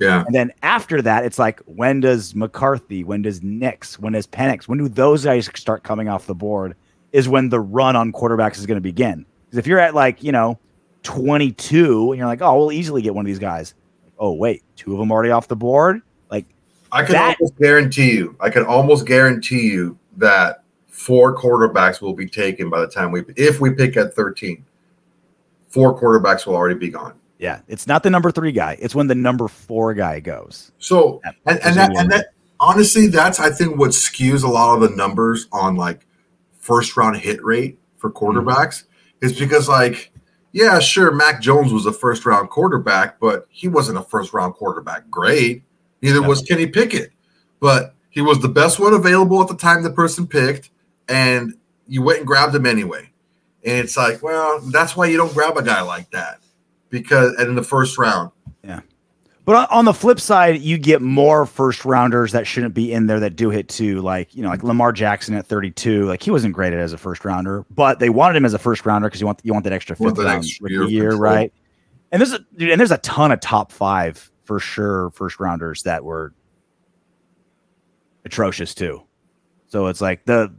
Speaker 5: Yeah,
Speaker 4: And then after that, it's like, when does McCarthy, when does Nix, when does Penix, when do those guys start coming off the board? Is when the run on quarterbacks is going to begin. Because if you're at like, you know, 22 and you're like, oh, we'll easily get one of these guys. Oh, wait, two of them already off the board? Like,
Speaker 5: I can
Speaker 4: That-
Speaker 5: almost guarantee you. I can almost guarantee you that four quarterbacks will be taken by the time we, if we pick at thirteen. Four quarterbacks will already be gone.
Speaker 4: Yeah, it's not the number three guy. It's when the number four guy goes.
Speaker 5: So
Speaker 4: That-
Speaker 5: and, and that and that honestly, that's I think what skews a lot of the numbers on like first round hit rate for hmm. quarterbacks is because like yeah, sure, Mac Jones was a first round quarterback, but he wasn't a first round quarterback grade. Neither was Kenny Pickett, but he was the best one available at the time the person picked, and you went and grabbed him anyway. And it's like, well, that's why you don't grab a guy like that because and in the first round. Yeah.
Speaker 4: But on, the flip side, you get more first rounders that shouldn't be in there that do hit too. Like, you know, like Lamar Jackson at 32. Like, he wasn't graded as a first rounder, but they wanted him as a first rounder because you want you want that extra fifth round
Speaker 5: year
Speaker 4: year, right? And there's a dude, and there's a ton of top five for sure first rounders that were atrocious too. So it's like the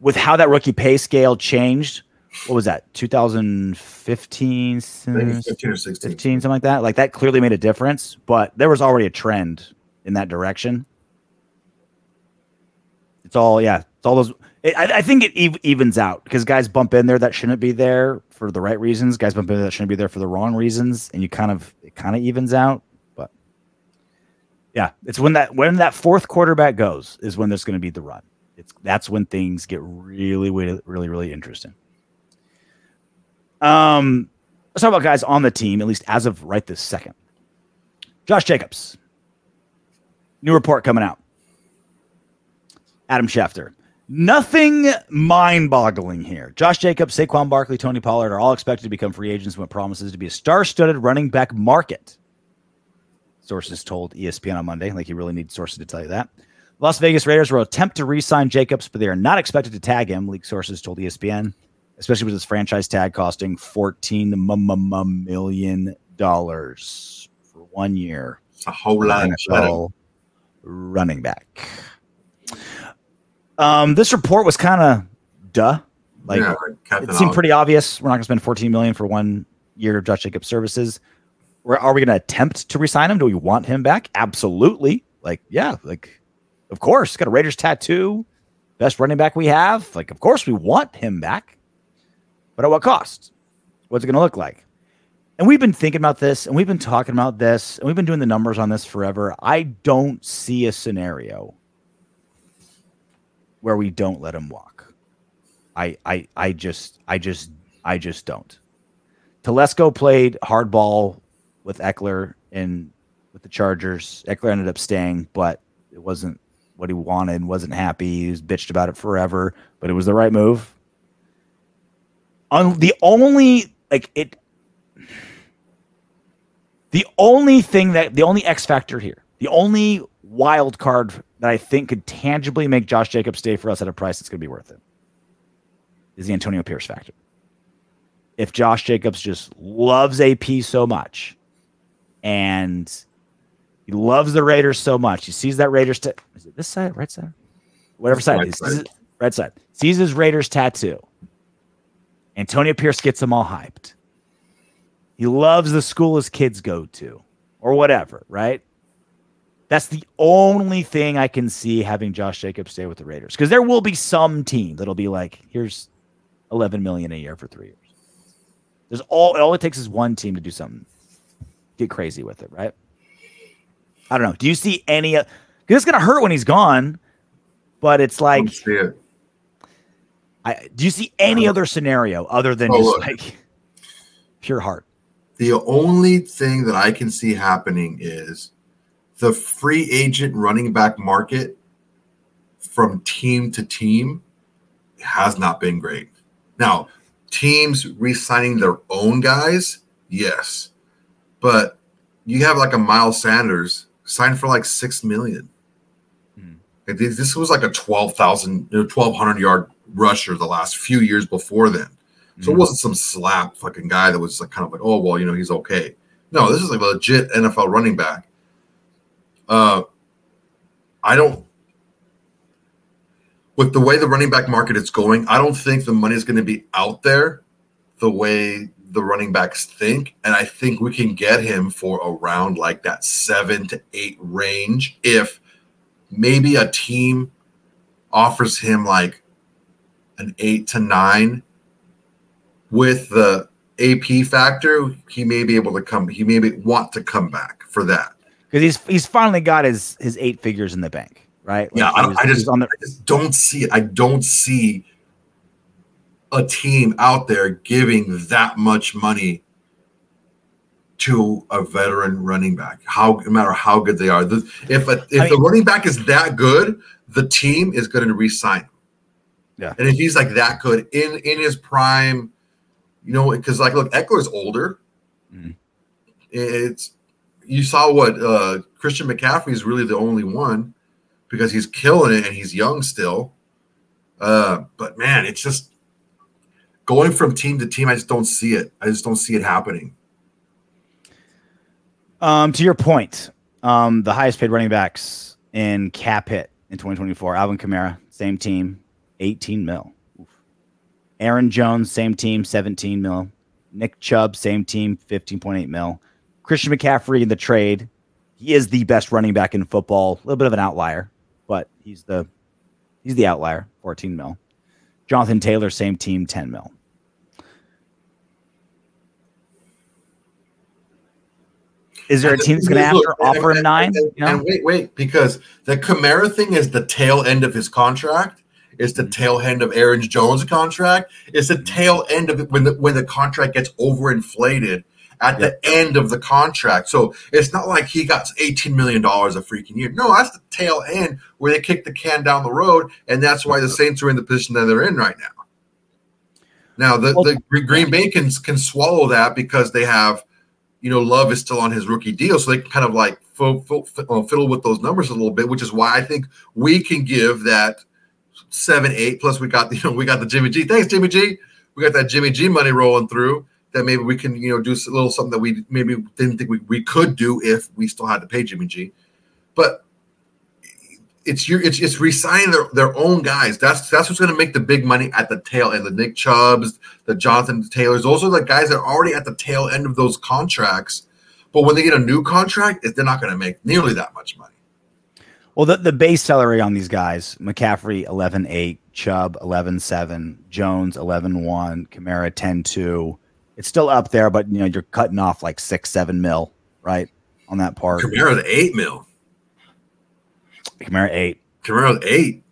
Speaker 4: with how that rookie pay scale changed. What was that? 2015,
Speaker 5: I think it's 15 or 16.
Speaker 4: 15, something like that. Like that clearly made a difference, but there was already a trend in that direction. It's all, yeah, it's all those. It, I, I think it ev- evens out because guys bump in there that shouldn't be there for the right reasons. Guys bump in there that shouldn't be there for the wrong reasons, and you kind of it kind of evens out. But yeah, it's when that when that fourth quarterback goes is when there's going to be the run. It's that's when things get really, really, really, really interesting. Um, let's talk about guys on the team, at least as of right this second. Josh Jacobs, new report coming out. Adam Schefter. Nothing mind boggling here. Josh Jacobs, Saquon Barkley, Tony Pollard are all expected to become free agents when promises to be a star studded running back market. Sources told ESPN on Monday, like you really need sources to tell you that. Las Vegas Raiders will attempt to re sign Jacobs, but they are not expected to tag him, league sources told ESPN, especially with his franchise tag costing $14 million for one year.
Speaker 5: It's a whole lot
Speaker 4: NFL running back. Um, this report was kind of duh. Like
Speaker 5: Yeah,
Speaker 4: it seemed pretty obvious. We're not going to spend 14 million for one year of Josh Jacobs services. We're, are we going to attempt to resign him? Do we want him back? Absolutely. Like, yeah, like, of course. Got a Raiders tattoo, best running back we have. Like, of course we want him back. But at what cost? What's it going to look like? And we've been thinking about this and we've been talking about this and we've been doing the numbers on this forever. I don't see a scenario where we don't let him walk. I I I just I just I just don't. Telesco played hardball with Ekeler and with the Chargers. Ekeler ended up staying, but it wasn't what he wanted, wasn't happy. He was bitched about it forever, but it was the right move. On the only like it the only thing that the only X factor here, the only wild card that I think could tangibly make Josh Jacobs stay for us at a price that's going to be worth it is the Antonio Pierce factor. If Josh Jacobs just loves AP so much and he loves the Raiders so much, he sees that Raiders, ta- is it this side, right side? Whatever side,
Speaker 5: Right
Speaker 4: it is.
Speaker 5: side.
Speaker 4: Sees it- right side, sees his Raiders tattoo. Antonio Pierce gets them all hyped. He loves the school his kids go to or whatever, right? That's the only thing I can see having Josh Jacobs stay with the Raiders because there will be some team that'll be like, here's 11 million a year for three years. There's all, all it takes is one team to do something, get crazy with it, right? I don't know. Do you see any? Because it's gonna hurt when he's gone, but it's like,
Speaker 5: it.
Speaker 4: I do you see any other scenario other than
Speaker 5: Oh,
Speaker 4: just
Speaker 5: look.
Speaker 4: like pure heart?
Speaker 5: The only thing that I can see happening is the free agent running back market from team to team has not been great. Now, teams re-signing their own guys, yes, but you have like a Miles Sanders signed for like six million.
Speaker 4: Hmm.
Speaker 5: This this was like a twelve thousand, twelve hundred yard rusher the last few years before then. So it
Speaker 4: Mhm.
Speaker 5: wasn't some slap fucking guy that was like kind of like, oh well, you know, he's okay. No, this is like a legit NFL running back. Uh, I don't. With the way the running back market is going, I don't think the money is going to be out there the way the running backs think, and I think we can get him for around like that seven to eight range if maybe a team offers him like an eight to nine with the AP factor, he may be able to come. He may be, want to come back for that.
Speaker 4: Because he's he's finally got his his eight figures in the bank, right?
Speaker 5: Yeah, I,
Speaker 4: was-
Speaker 5: I just,
Speaker 4: on the
Speaker 5: I just don't see it. I don't see a team out there giving that much money to a veteran running back. How no matter how good they are, the, if a, if
Speaker 4: I
Speaker 5: the
Speaker 4: mean-
Speaker 5: running back is that good, the team is going to re-sign him.
Speaker 4: Yeah.
Speaker 5: and if he's like that good in in his prime, you know, because like look, Ekeler's older.
Speaker 4: Mhm.
Speaker 5: It's you saw what uh Christian McCaffrey is really the only one because he's killing it and he's young still. Uh, but man, it's just going from team to team. I just don't see it. I just don't see it happening.
Speaker 4: Um, to your point, um, the highest paid running backs in cap hit in 2024, Alvin Kamara, same team, 18 mil. Oof. Aaron Jones, same team, 17 mil. Nick Chubb, same team, 15.8 mil. Christian McCaffrey in the trade, he is the best running back in football. A little bit of an outlier, but he's the he's the outlier, 14 mil. Jonathan Taylor, same team, 10 mil. Is there a team that's going to
Speaker 5: look,
Speaker 4: offer him nine?
Speaker 5: And,
Speaker 4: You know?
Speaker 5: and wait, wait, because the Kamara thing is the tail end of his contract. It's
Speaker 4: Mm-hmm.
Speaker 5: the tail end of Aaron Jones' contract. It's the tail end of it when the when the contract gets overinflated at the end of the contract. So it's not like he got eighteen million dollars a freaking year. No, that's the tail end where they kick the can down the road, and that's why the Saints are in the position that they're in right now. Now the,
Speaker 4: Well-
Speaker 5: the Green Bay can can swallow that because they have, you know, Love is still on his rookie deal, so they can kind of like fiddle, fiddle with those numbers a little bit, which is why I think we can give that seven, eight. Plus, we got you know we got the Jimmy G. Thanks, Jimmy G. We got that Jimmy G money rolling through. That maybe we can you know do a little something that we maybe didn't think we, we could do if we still had to pay Jimmy G. But it's your it's it's resigning their, their own guys. That's that's what's going to make the big money at the tail end. The Nick Chubbs, the Jonathan Taylors, those are the guys that are already at the tail end of those contracts. But when they get a new contract, they're not going to make nearly that much money.
Speaker 4: Well, the, the base salary on these guys McCaffrey 11 8, Chubb 11 7, Jones 11 1, Kamara 10 2. It's still up there, but you know, you're cutting off like six, seven mil, right? On that part.
Speaker 5: Kamara's eight mil.
Speaker 4: Kamara 8.
Speaker 5: Kamara's eight.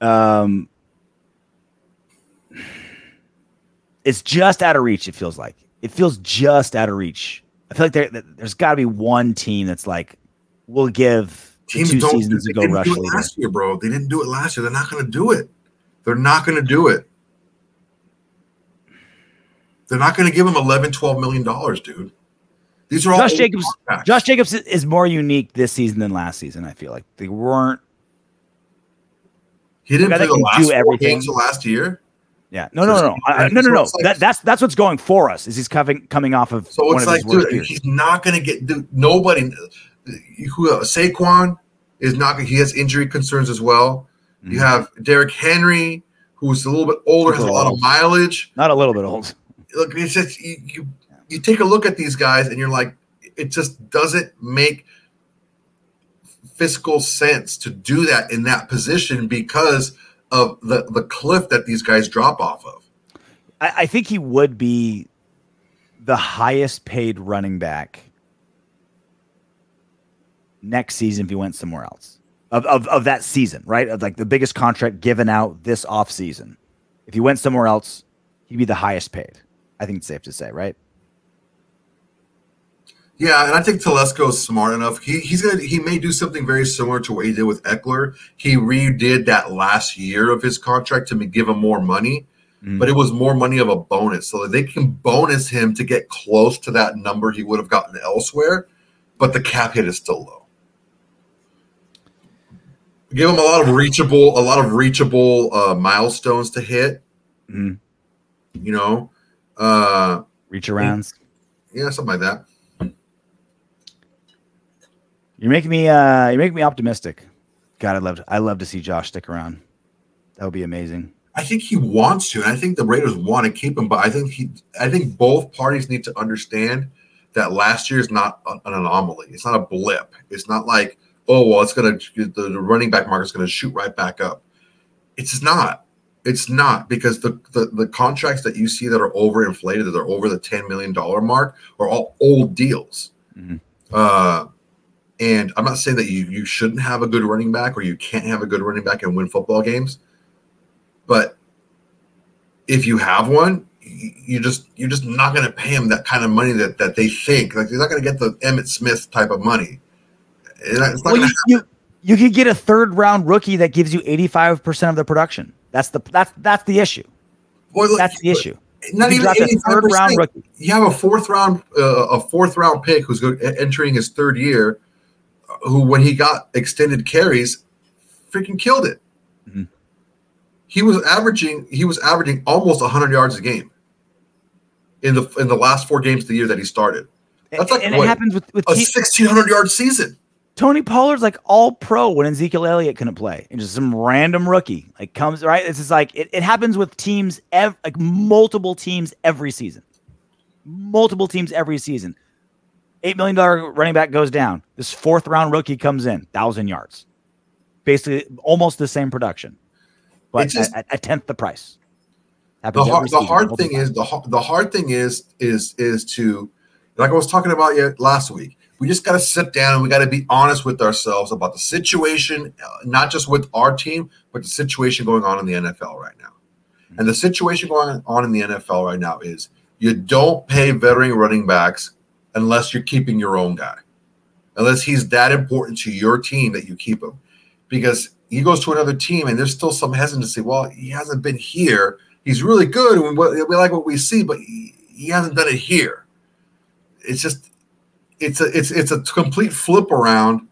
Speaker 4: Um, it's just out of reach, it feels like. It feels just out of reach. I feel like there, there's got to be one team that's like, we'll give the
Speaker 5: Teams
Speaker 4: two
Speaker 5: don't.
Speaker 4: seasons ago rush
Speaker 5: do last year, bro. They didn't do it last year. They're not going to do it. They're not going to do it. They're not going to give him 11, 12 million dollars, dude. These are all
Speaker 4: Josh Jacobs.
Speaker 5: contracts.
Speaker 4: Josh Jacobs is more unique this season than last season. I feel like they weren't.
Speaker 5: He didn't play the last
Speaker 4: do everything.
Speaker 5: games last year.
Speaker 4: Yeah, no, no, no, no, I- no, no, no.
Speaker 5: like-
Speaker 4: That, that's that's what's going for us. Is he's coming coming off of
Speaker 5: So
Speaker 4: one
Speaker 5: it's like, dude,
Speaker 4: years.
Speaker 5: he's not going to get. Dude, nobody. Who uh, Saquon is not. He has injury concerns as well.
Speaker 4: Mm-hmm.
Speaker 5: You have Derrick Henry, who's a little bit older, has a lot of mileage.
Speaker 4: Not a little bit old.
Speaker 5: look, it's just you, you you take a look at these guys and you're like, it just doesn't make fiscal sense to do that in that position because of the the cliff that these guys drop off of.
Speaker 4: I, I think he would be the highest paid running back next season if he went somewhere else. Of, of, of that season, right? Of like the biggest contract given out this off season. If he went somewhere else, he'd be the highest paid. I think it's safe to say, right?
Speaker 5: Yeah, and I think Telesco is smart enough. He he's gonna he may do something very similar to what he did with Ekeler. He redid that last year of his contract to give him more money, mm-hmm. but it was more money of a bonus, so they can bonus him to get close to that number he would have gotten elsewhere. But the cap hit is still low. Give him a lot of reachable, a lot of reachable uh, milestones to hit.
Speaker 4: Mhm.
Speaker 5: You know, uh,
Speaker 4: Reach arounds.
Speaker 5: yeah, something like that.
Speaker 4: You're making me uh you're making me optimistic. God, I'd love to, I love to see Josh stick around. That would be amazing.
Speaker 5: I think he wants to, and I think the Raiders want to keep him. But I think he, I think both parties need to understand that last year is not an anomaly. It's not a blip. It's not like, oh well, it's gonna the, the running back market is gonna shoot right back up. It's not. It's not because the, the the contracts that you see that are overinflated, that are over the ten million dollar mark, are all old deals.
Speaker 4: Mhm.
Speaker 5: Uh, and I'm not saying that you you shouldn't have a good running back or you can't have a good running back and win football games. But if you have one, you just you're just not going to pay him that kind of money that that they think like you're not going to get the Emmitt Smith type of money. And It's not
Speaker 4: Well, you, you you could get a third round rookie that gives you 85% of the production. That's the that's that's the issue.
Speaker 5: Look,
Speaker 4: That's the issue.
Speaker 5: Not
Speaker 4: You
Speaker 5: even
Speaker 4: third
Speaker 5: 85%.
Speaker 4: round rookie.
Speaker 5: You have a fourth round, uh, a fourth round pick who's go, entering his third year, uh, who when he got extended carries, freaking killed it.
Speaker 4: Mhm.
Speaker 5: He was averaging, he was averaging almost 100 yards a game in the in the last four games of the year that he started. That's like
Speaker 4: and
Speaker 5: what,
Speaker 4: it happens with, with
Speaker 5: a 1600 yard season.
Speaker 4: Tony Pollard's like all pro when Ezekiel Elliott couldn't play, and just some random rookie like comes right. It's just like it, it happens with teams, ev- like multiple teams every season, multiple teams every season. Eight million dollar running back goes down. This fourth round rookie comes in, thousand yards, basically almost the same production, but
Speaker 5: just-
Speaker 4: at, at a tenth the price.
Speaker 5: the hard, the hard thing
Speaker 4: times.
Speaker 5: is the, the hard thing is is is to like I was talking about yet last week. We just got to sit down and we got to be honest with ourselves about the situation, uh, not just with our team, but the situation going on in the NFL right now. And the situation going on in the NFL right now is you don't pay veteran running backs unless you're keeping your own guy, unless he's that important to your team that you keep him. Because he goes to another team and there's still some hesitancy. Well, he hasn't been here. He's really good. And we, like what we see, but he hasn't done it here. It's just, it's a, it's, it's a complete flip around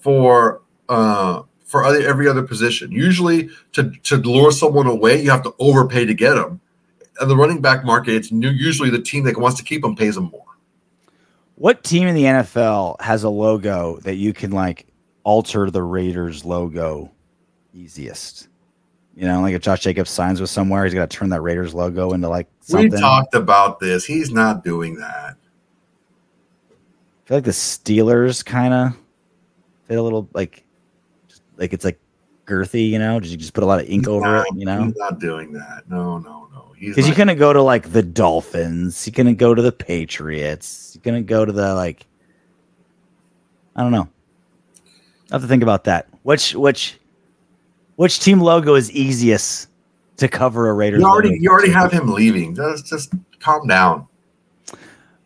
Speaker 5: for, uh, for other, every other position. Usually, to, to lure someone away, you have to overpay to get them. And the running back market, it's new, usually the team that wants to keep them pays them more.
Speaker 4: What team in the NFL has a logo that you can like alter the Raiders logo easiest? You know, like if Josh Jacobs signs with somewhere, he's got to turn that Raiders logo into like something.
Speaker 5: We talked about this. He's not doing that.
Speaker 4: I feel like the Steelers kind of fit a little like, like it's like girthy. You know, did you just put a lot of ink
Speaker 5: He's
Speaker 4: over
Speaker 5: not,
Speaker 4: it? You know,
Speaker 5: he's not doing that. No, no, no.
Speaker 4: Because you
Speaker 5: not-
Speaker 4: couldn't go to like the Dolphins, you couldn't go to the Patriots, you couldn't go to the like. I don't know. I have to think about that. Which which which team logo is easiest to cover a Raiders?
Speaker 5: you already you already have him leaving. Just just calm down.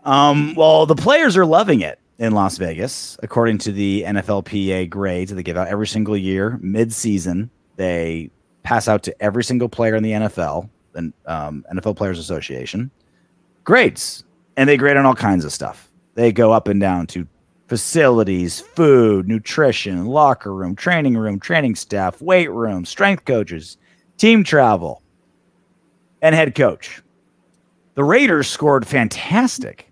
Speaker 4: Um, well, the players are loving it in Las Vegas, according to the NFLPA grades that they give out every single year. Mid-season, they pass out to every single player in the NFL, and um, NFL Players Association, grades, and they grade on all kinds of stuff. They go up and down to facilities, food, nutrition, locker room, training room, training staff, weight room, strength coaches, team travel, and head coach. The Raiders scored fantastic.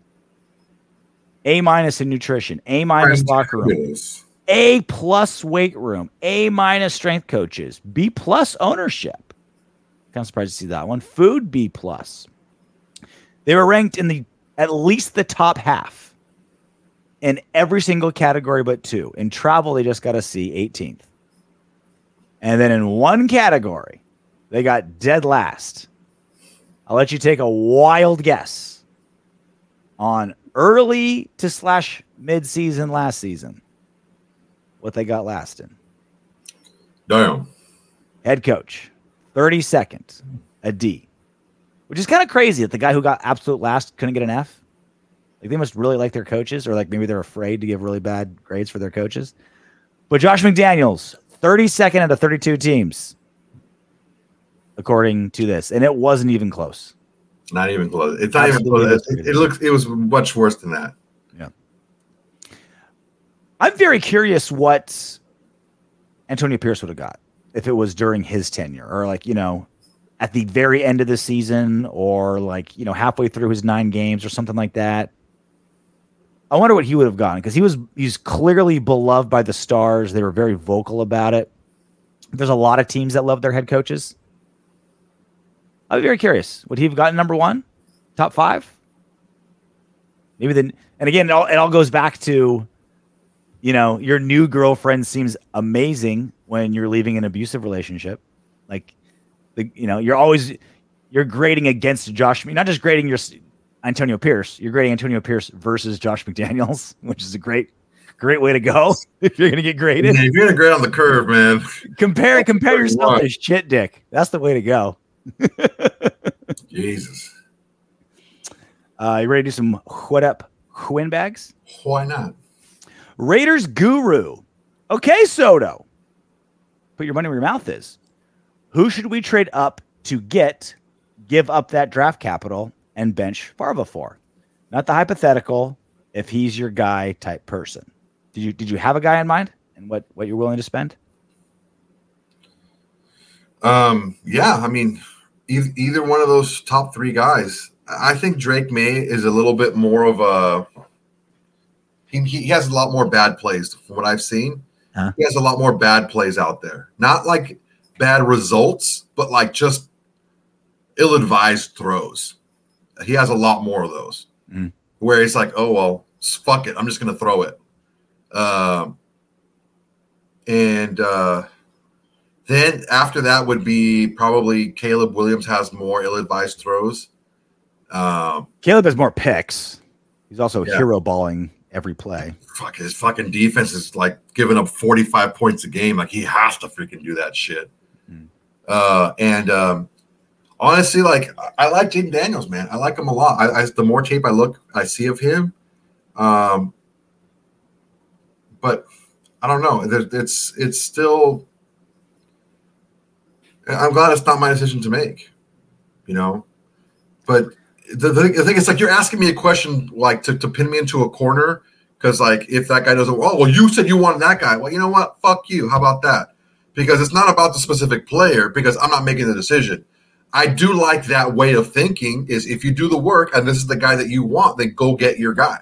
Speaker 4: A minus in nutrition, A minus locker room, A plus weight room, A minus strength coaches, B plus ownership. Kind of surprised to see that one. Food B plus. They were ranked in the at least the top half in every single category but two. In travel, they just got a C, 18th. And then in one category, they got dead last. I'll let you take a wild guess on early to slash mid season last season. What they got last in
Speaker 5: Damn.
Speaker 4: head coach, 32nd, a D, which is kind of crazy that the guy who got absolute last couldn't get an F. Like they must really like their coaches, or like maybe they're afraid to give really bad grades for their coaches. But Josh McDaniels, 32nd out of 32 teams, according to this, and it wasn't even close.
Speaker 5: Not even close. It's not even close. It, it looks. It was much worse than that. Yeah.
Speaker 4: I'm very curious what Antonio Pierce would have got if it was during his tenure, or like you know, at the very end of the season, or like you know, halfway through his nine games, or something like that. I wonder what he would have gotten because he was he's clearly beloved by the stars. They were very vocal about it. There's a lot of teams that love their head coaches. I'd be very curious. Would he have gotten number one, top five? Maybe then, and again, it all, it all goes back to, you know, your new girlfriend seems amazing when you're leaving an abusive relationship. Like, the you know, you're always you're grading against Josh, not just grading your Antonio Pierce. You're grading Antonio Pierce versus Josh McDaniels, which is a great, great way to go if you're gonna get graded.
Speaker 5: If you're gonna grade on the curve, man,
Speaker 4: compare compare yourself to shit dick. That's the way to go.
Speaker 5: Jesus,
Speaker 4: Uh, you ready to do some what up windbags?
Speaker 5: why not?
Speaker 4: Raiders guru. Okay, Soto. Put your money where your mouth is. Who should we trade up to get, give up that draft capital, and bench Farva for? Not the hypothetical, if he's your guy type person. Did you did you have a guy in mind and what what you're willing to spend?
Speaker 5: Um, yeah, I mean, e- either one of those top three guys. I think Drake Maye is a little bit more of a. He, he has a lot more bad plays from what I've seen.
Speaker 4: Huh?
Speaker 5: He has a lot more bad plays out there. Not like bad results, but like just ill-advised throws. He has a lot more of those
Speaker 4: Mm.
Speaker 5: where he's like, "Oh well, fuck it, I'm just gonna throw it." Um, and uh, then after that would be probably Caleb Williams has more ill-advised throws. Um,
Speaker 4: Caleb has more picks. He's also
Speaker 5: Yeah.
Speaker 4: hero balling every play.
Speaker 5: Fuck his fucking defense is like giving up 45 points a game. Like he has to freaking do that shit. Mm. Uh, and um, honestly, like I like Jayden Daniels, man. I like him a lot. I, I, the more tape I look, I see of him. Um, but I don't know. It's it's still. I'm glad it's not my decision to make, you know. But the, the, the thing is, like, you're asking me a question like to, to pin me into a corner because, like, if that guy doesn't, oh, well, you said you wanted that guy. Well, you know what? Fuck you. How about that? Because it's not about the specific player. Because I'm not making the decision. I do like that way of thinking. Is if you do the work and this is the guy that you want, then go get your guy.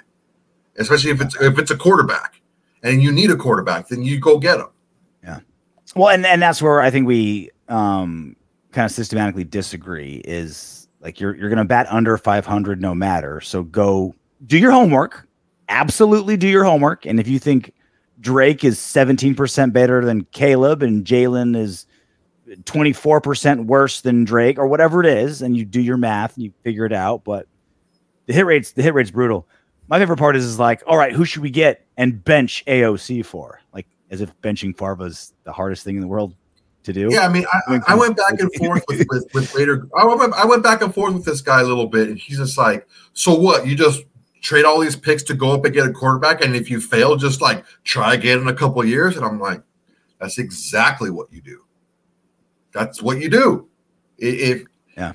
Speaker 5: Especially if it's if it's a quarterback and you need a quarterback, then you go get him.
Speaker 4: Yeah. Well, and and that's where I think we um kind of systematically disagree. Is like you're you're going to bat under 500 no matter. So go do your homework. Absolutely do your homework. And if you think Drake is 17% better than Caleb and Jalen is 24% worse than Drake or whatever it is, and you do your math and you figure it out. But the hit rates, the hit rate's brutal. My favorite part is, is like, all right, who should we get and bench AOC for? Like as if benching Farva is the hardest thing in the world to do.
Speaker 5: Yeah, I mean, I, I went back and forth with, with, with later. I went, I went back and forth with this guy a little bit, and he's just like, so what? You just trade all these picks to go up and get a quarterback, and if you fail, just like try again in a couple years. And I'm like, that's exactly what you do. That's what you do. If
Speaker 4: yeah,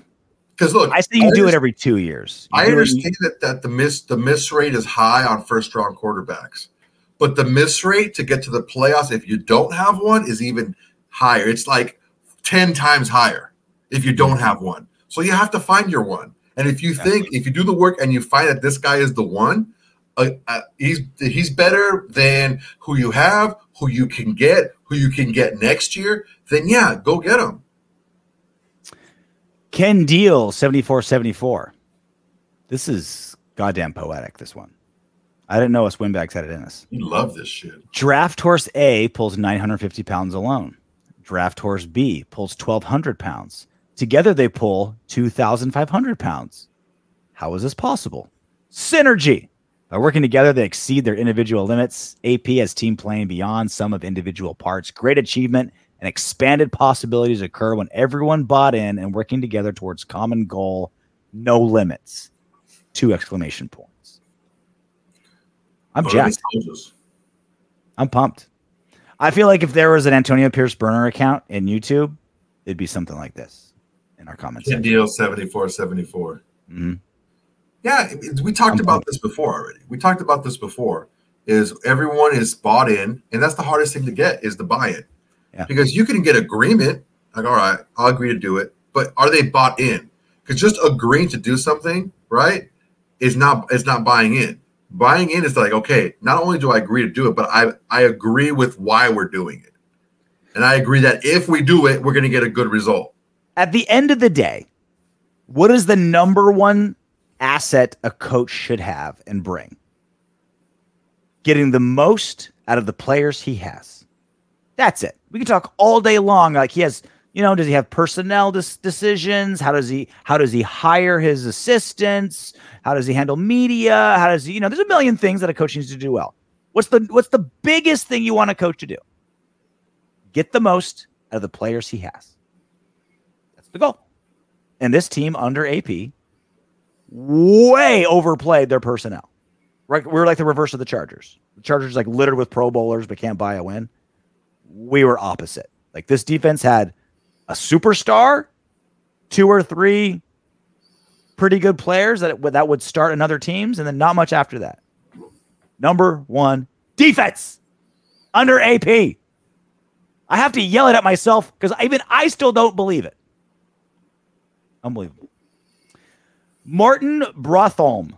Speaker 5: because look,
Speaker 4: I see you I do it every two years.
Speaker 5: You I understand that that the miss the miss rate is high on first round quarterbacks, but the miss rate to get to the playoffs if you don't have one is even higher. It's like ten times higher if you don't have one. So you have to find your one. And if you think if you do the work and you find that this guy is the one, uh, uh, he's he's better than who you have, who you can get, who you can get next year, then yeah, go get him.
Speaker 4: Ken Deal 7474. This is goddamn poetic, this one. I didn't know us windbags had it in us.
Speaker 5: You love this shit.
Speaker 4: Draft horse A pulls 950 pounds alone. Draft horse B pulls 1,200 pounds. Together they pull 2,500 pounds. How is this possible? Synergy. By working together, they exceed their individual limits. AP as team playing beyond sum of individual parts. Great achievement and expanded possibilities occur when everyone bought in and working together towards common goal. No limits. Two exclamation points. I'm jacked. I'm pumped. I feel like if there was an Antonio Pierce burner account in YouTube, it'd be something like this in our comments.
Speaker 5: Deal 7474. Mm-hmm. Yeah, we talked I'm about this before already. We talked about this before. Is everyone is bought in, and that's the hardest thing to get is the buy-in. Yeah. Because you can get agreement, like all right, I'll agree to do it, but are they bought in? Because just agreeing to do something, right, is not is not buying in. Buying in is like, okay, not only do I agree to do it, but I I agree with why we're doing it. And I agree that if we do it, we're going to get a good result.
Speaker 4: At the end of the day, what is the number one asset a coach should have and bring. Getting the most out of the players he has. That's it. We can talk all day long. Like he has, you know, does he have personnel dis- decisions? How does he how does he hire his assistants? How does he handle media? How does he, you know, there's a million things that a coach needs to do well. What's the what's the biggest thing you want a coach to do? Get the most out of the players he has. That's the goal. And this team under AP way overplayed their personnel. Right, we were like the reverse of the Chargers. The Chargers like littered with Pro Bowlers but can't buy a win. We were opposite. Like this defense had a superstar, two or three pretty good players that that would start in other teams, and then not much after that. Number one defense under AP. I have to yell it at myself because even I still don't believe it. Unbelievable. Martin Brotholm.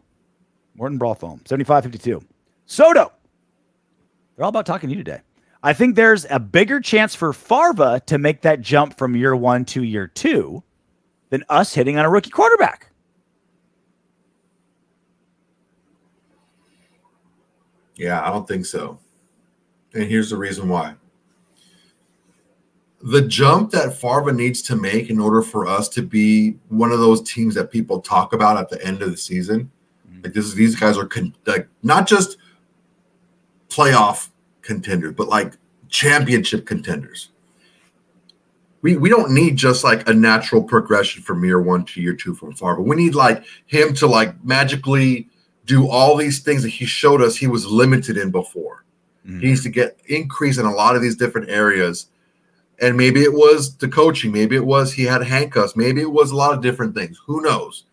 Speaker 4: Martin Brotholm, 7552. Soto. They're all about talking to you today. I think there's a bigger chance for Farva to make that jump from year one to year two than us hitting on a rookie quarterback.
Speaker 5: Yeah, I don't think so. And here's the reason why the jump that Farva needs to make in order for us to be one of those teams that people talk about at the end of the season. Like this, these guys are con- like not just playoff contenders, but like championship contenders. We, we don't need just like a natural progression from year one to year two from far, but We need like him to like magically do all these things that he showed us he was limited in before. Mm-hmm. He needs to get increase in a lot of these different areas. And maybe it was the coaching, maybe it was he had handcuffs, maybe it was a lot of different things. Who knows?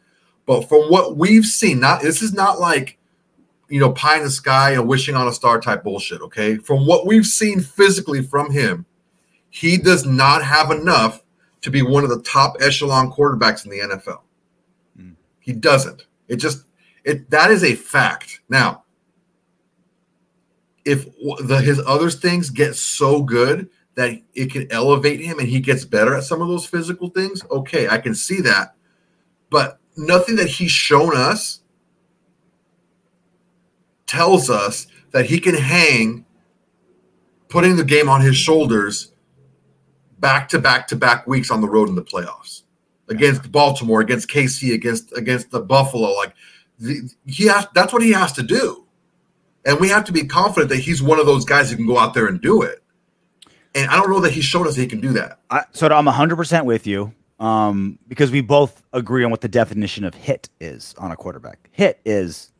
Speaker 5: But from what we've seen, not this is not like you know pie in the sky and wishing on a star type bullshit. Okay, from what we've seen physically from him, he does not have enough to be one of the top echelon quarterbacks in the NFL. Mm. He doesn't. It just it that is a fact. Now, if the his other things get so good that it can elevate him and he gets better at some of those physical things, okay, I can see that. But nothing that he's shown us tells us that he can hang putting the game on his shoulders back to back to back weeks on the road in the playoffs against Baltimore, against KC, against against the Buffalo. Like the, he has, that's what he has to do, and we have to be confident that he's one of those guys who can go out there and do it. And I don't know that he showed us he can do that.
Speaker 4: I, so I'm 100 percent with you um, because we both agree on what the definition of hit is on a quarterback. Hit is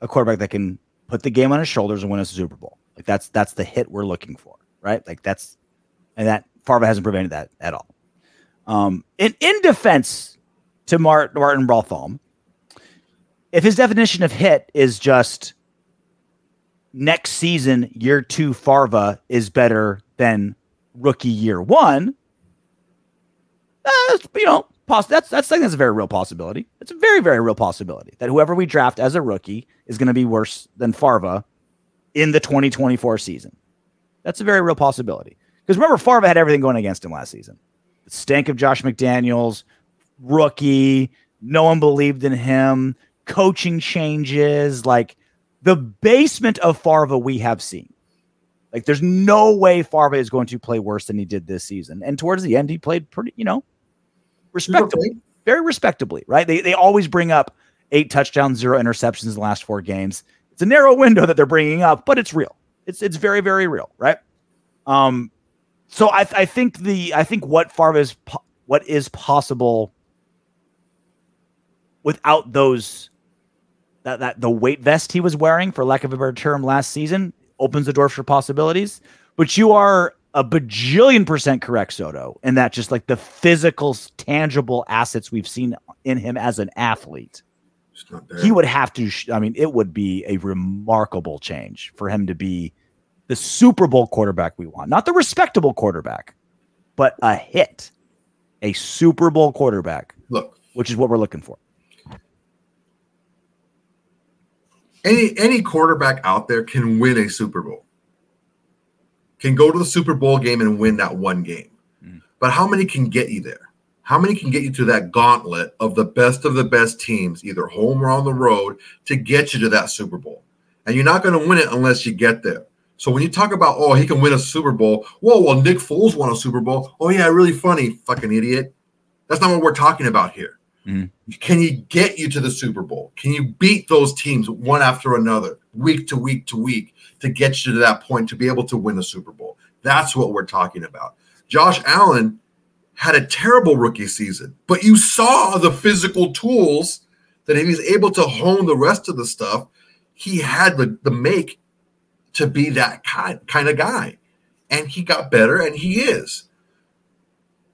Speaker 4: a quarterback that can put the game on his shoulders and win a Super Bowl. Like that's that's the hit we're looking for, right? Like that's and that Favre hasn't prevented that at all. Um, in in defense to Martin Martin Bartholomew, if his definition of hit is just next season, year two Favre is better than rookie year one, uh, you know, poss- that's that's think that's a very real possibility. It's a very very real possibility that whoever we draft as a rookie is going to be worse than Farva in the 2024 season. That's a very real possibility. Because remember, Farva had everything going against him last season. The stank of Josh McDaniels, rookie, no one believed in him, coaching changes, like the basement of Farva we have seen. Like, there's no way Farva is going to play worse than he did this season. And towards the end, he played pretty, you know, respectably, very respectably, right? They, they always bring up eight touchdowns, zero interceptions in the last four games. It's a narrow window that they're bringing up, but it's real. It's it's very very real, right? Um, so I I think the I think what Favre is po- what is possible without those that that the weight vest he was wearing, for lack of a better term, last season opens the door for possibilities. But you are a bajillion percent correct, Soto, and that just like the physical, tangible assets we've seen in him as an athlete, he would have to. Sh- I mean, it would be a remarkable change for him to be the Super Bowl quarterback we want, not the respectable quarterback, but a hit, a Super Bowl quarterback.
Speaker 5: Look,
Speaker 4: which is what we're looking for.
Speaker 5: Any any quarterback out there can win a Super Bowl can go to the Super Bowl game and win that one game. Mm. But how many can get you there? How many can get you to that gauntlet of the best of the best teams, either home or on the road, to get you to that Super Bowl? And you're not going to win it unless you get there. So when you talk about, oh, he can win a Super Bowl, whoa, well, Nick Foles won a Super Bowl. Oh, yeah, really funny, fucking idiot. That's not what we're talking about here. Mm. Can he get you to the Super Bowl? Can you beat those teams one after another, week to week to week? to get you to that point to be able to win a Super Bowl. That's what we're talking about. Josh Allen had a terrible rookie season, but you saw the physical tools that he was able to hone the rest of the stuff. He had the, the make to be that kind, kind of guy. And he got better, and he is.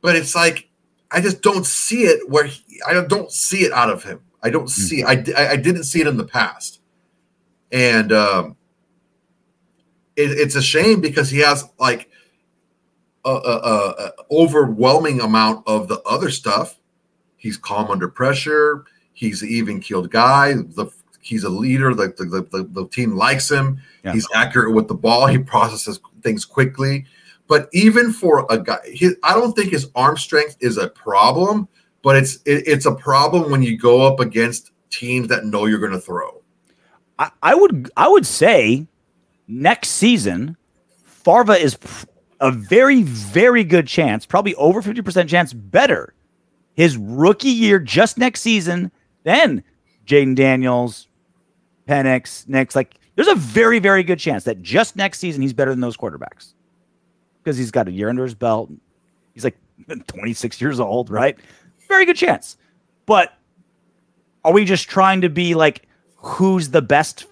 Speaker 5: But it's like, I just don't see it where he, I don't see it out of him. I don't hmm. see. I I didn't see it in the past, and um, it, it's a shame because he has like a, a, a, overwhelming amount of the other stuff. He's calm under pressure. He's an even keeled guy. The he's a leader. The the, the, the team likes him. Yeah. He's accurate with the ball. He processes things quickly. But even for a guy, his, I don't think his arm strength is a problem. But it's it, it's a problem when you go up against teams that know you're going to throw.
Speaker 4: I, I would I would say next season, Farva is a very, very good chance, probably over 50% chance better his rookie year just next season than Jayden Daniels, Penix, Nix. Like There's a very, very good chance that just next season he's better than those quarterbacks because he's got a year under his belt. He's like 26 years old, right? Very good chance. But are we just trying to be like who's the best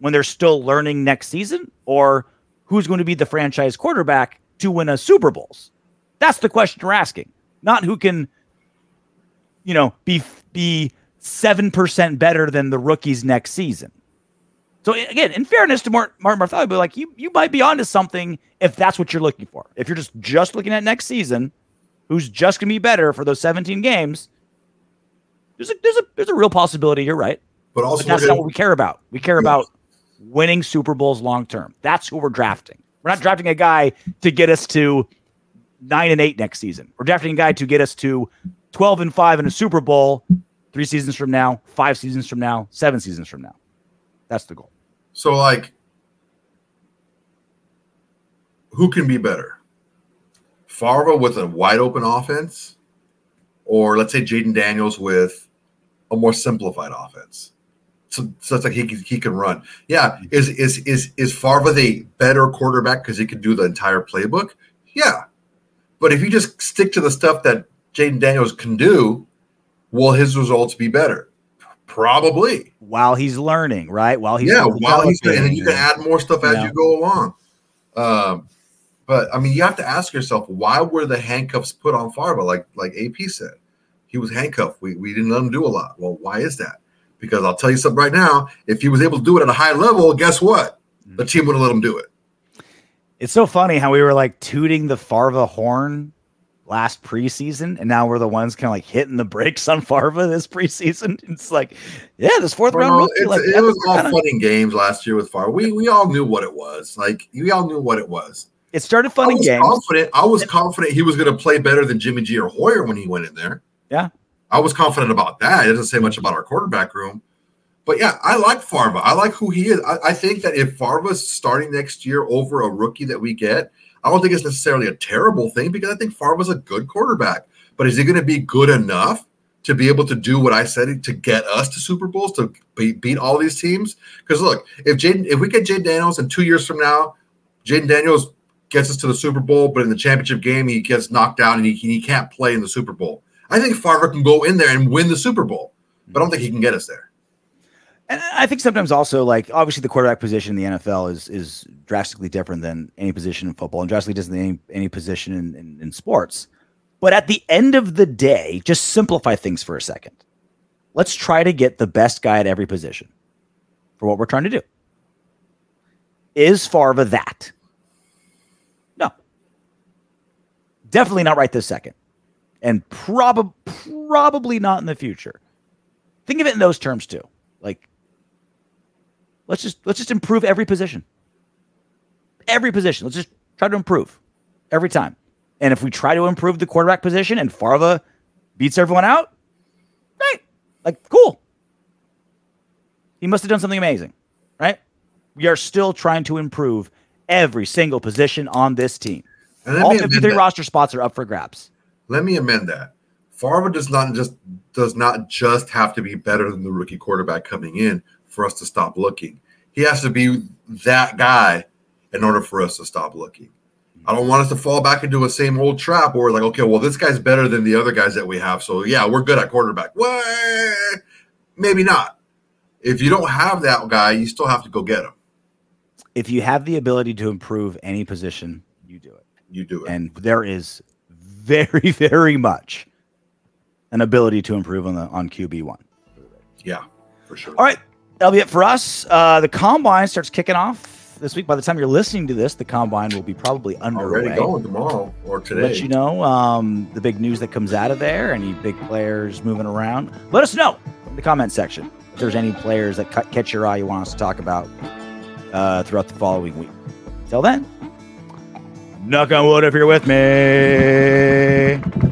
Speaker 4: when they're still learning next season or who's going to be the franchise quarterback to win a Super Bowls? That's the question we're asking. Not who can you know, be be 7% better than the rookies next season. So again, in fairness to Martin Bartholomew, but like you, you might be onto something if that's what you're looking for. If you're just just looking at next season, who's just gonna be better for those 17 games, there's a there's a there's a real possibility you're right.
Speaker 5: But also,
Speaker 4: but that's not what we care about. We care yes. about winning Super Bowls long term. That's who we're drafting. We're not drafting a guy to get us to nine and eight next season. We're drafting a guy to get us to 12 and five in a Super Bowl three seasons from now, five seasons from now, seven seasons from now. That's the goal.
Speaker 5: So, like, who can be better? Favre with a wide open offense, or let's say Jayden Daniels with a more simplified offense. So, so it's like he, he can run. Yeah, is is is is Favre the better quarterback because he can do the entire playbook? Yeah, but if you just stick to the stuff that Jayden Daniels can do, will his results be better? Probably.
Speaker 4: While he's learning, right? While he's
Speaker 5: yeah, while he's and then you can add more stuff as yeah. you go along. Um, but I mean, you have to ask yourself why were the handcuffs put on Favre? Like like AP said, he was handcuffed. We we didn't let him do a lot. Well, why is that? Because I'll tell you something right now. If he was able to do it at a high level, guess what? The mm. team would have let him do it.
Speaker 4: It's so funny how we were like tooting the Farva horn last preseason, and now we're the ones kind of like hitting the brakes on Farva this preseason. It's like, yeah, this fourth round rookie, like,
Speaker 5: it was all kinda... fun and games last year with Favre. We we all knew what it was. Like we all knew what it was.
Speaker 4: It started fun
Speaker 5: and
Speaker 4: games.
Speaker 5: Confident. I was confident he was going to play better than Jimmy G or Hoyer when he went in there.
Speaker 4: Yeah,
Speaker 5: I was confident about that. It doesn't say much about our quarterback room. But yeah, I like Favre. I like who he is. I, I think that if Favre's starting next year over a rookie that we get, I don't think it's necessarily a terrible thing because I think Favre was a good quarterback. But is he going to be good enough to be able to do what I said to get us to Super Bowls to beat, beat all these teams? Because look, if Jayden, if we get Jayden Daniels and two years from now, Jayden Daniels gets us to the Super Bowl, but in the championship game he gets knocked down and he, he can't play in the Super Bowl. I think Favre can go in there and win the Super Bowl, but I don't think he can get us there.
Speaker 4: And I think sometimes also like obviously the quarterback position in the NFL is is drastically different than any position in football and drastically different than any, any position in, in, in sports. But at the end of the day, just simplify things for a second. Let's try to get the best guy at every position for what we're trying to do. Is Favre that? No. Definitely not right this second. And prob- probably not in the future. Think of it in those terms too. Like Let's just let's just improve every position. Every position. Let's just try to improve every time. And if we try to improve the quarterback position and Farva beats everyone out, right? Like cool. He must have done something amazing, right? We are still trying to improve every single position on this team. All 53 roster spots are up for grabs.
Speaker 5: Let me amend that. Favre does not just does not just have to be better than the rookie quarterback coming in for us to stop looking. He has to be that guy in order for us to stop looking. I don't want us to fall back into a same old trap where we're like, okay, well, this guy's better than the other guys that we have. So yeah, we're good at quarterback. What? Maybe not. If you don't have that guy, you still have to go get him.
Speaker 4: If you have the ability to improve any position, you do it.
Speaker 5: You do it.
Speaker 4: And there is very, very much an ability to improve on the on QB one.
Speaker 5: Yeah, for sure.
Speaker 4: All right. That'll be it for us. Uh, the combine starts kicking off this week. By the time you're listening to this, the combine will be probably underway.
Speaker 5: Already going tomorrow or today.
Speaker 4: Let you know um, the big news that comes out of there. Any big players moving around? Let us know in the comment section if there's any players that catch your eye you want us to talk about uh, throughout the following week. Till then, knock on wood if you're with me.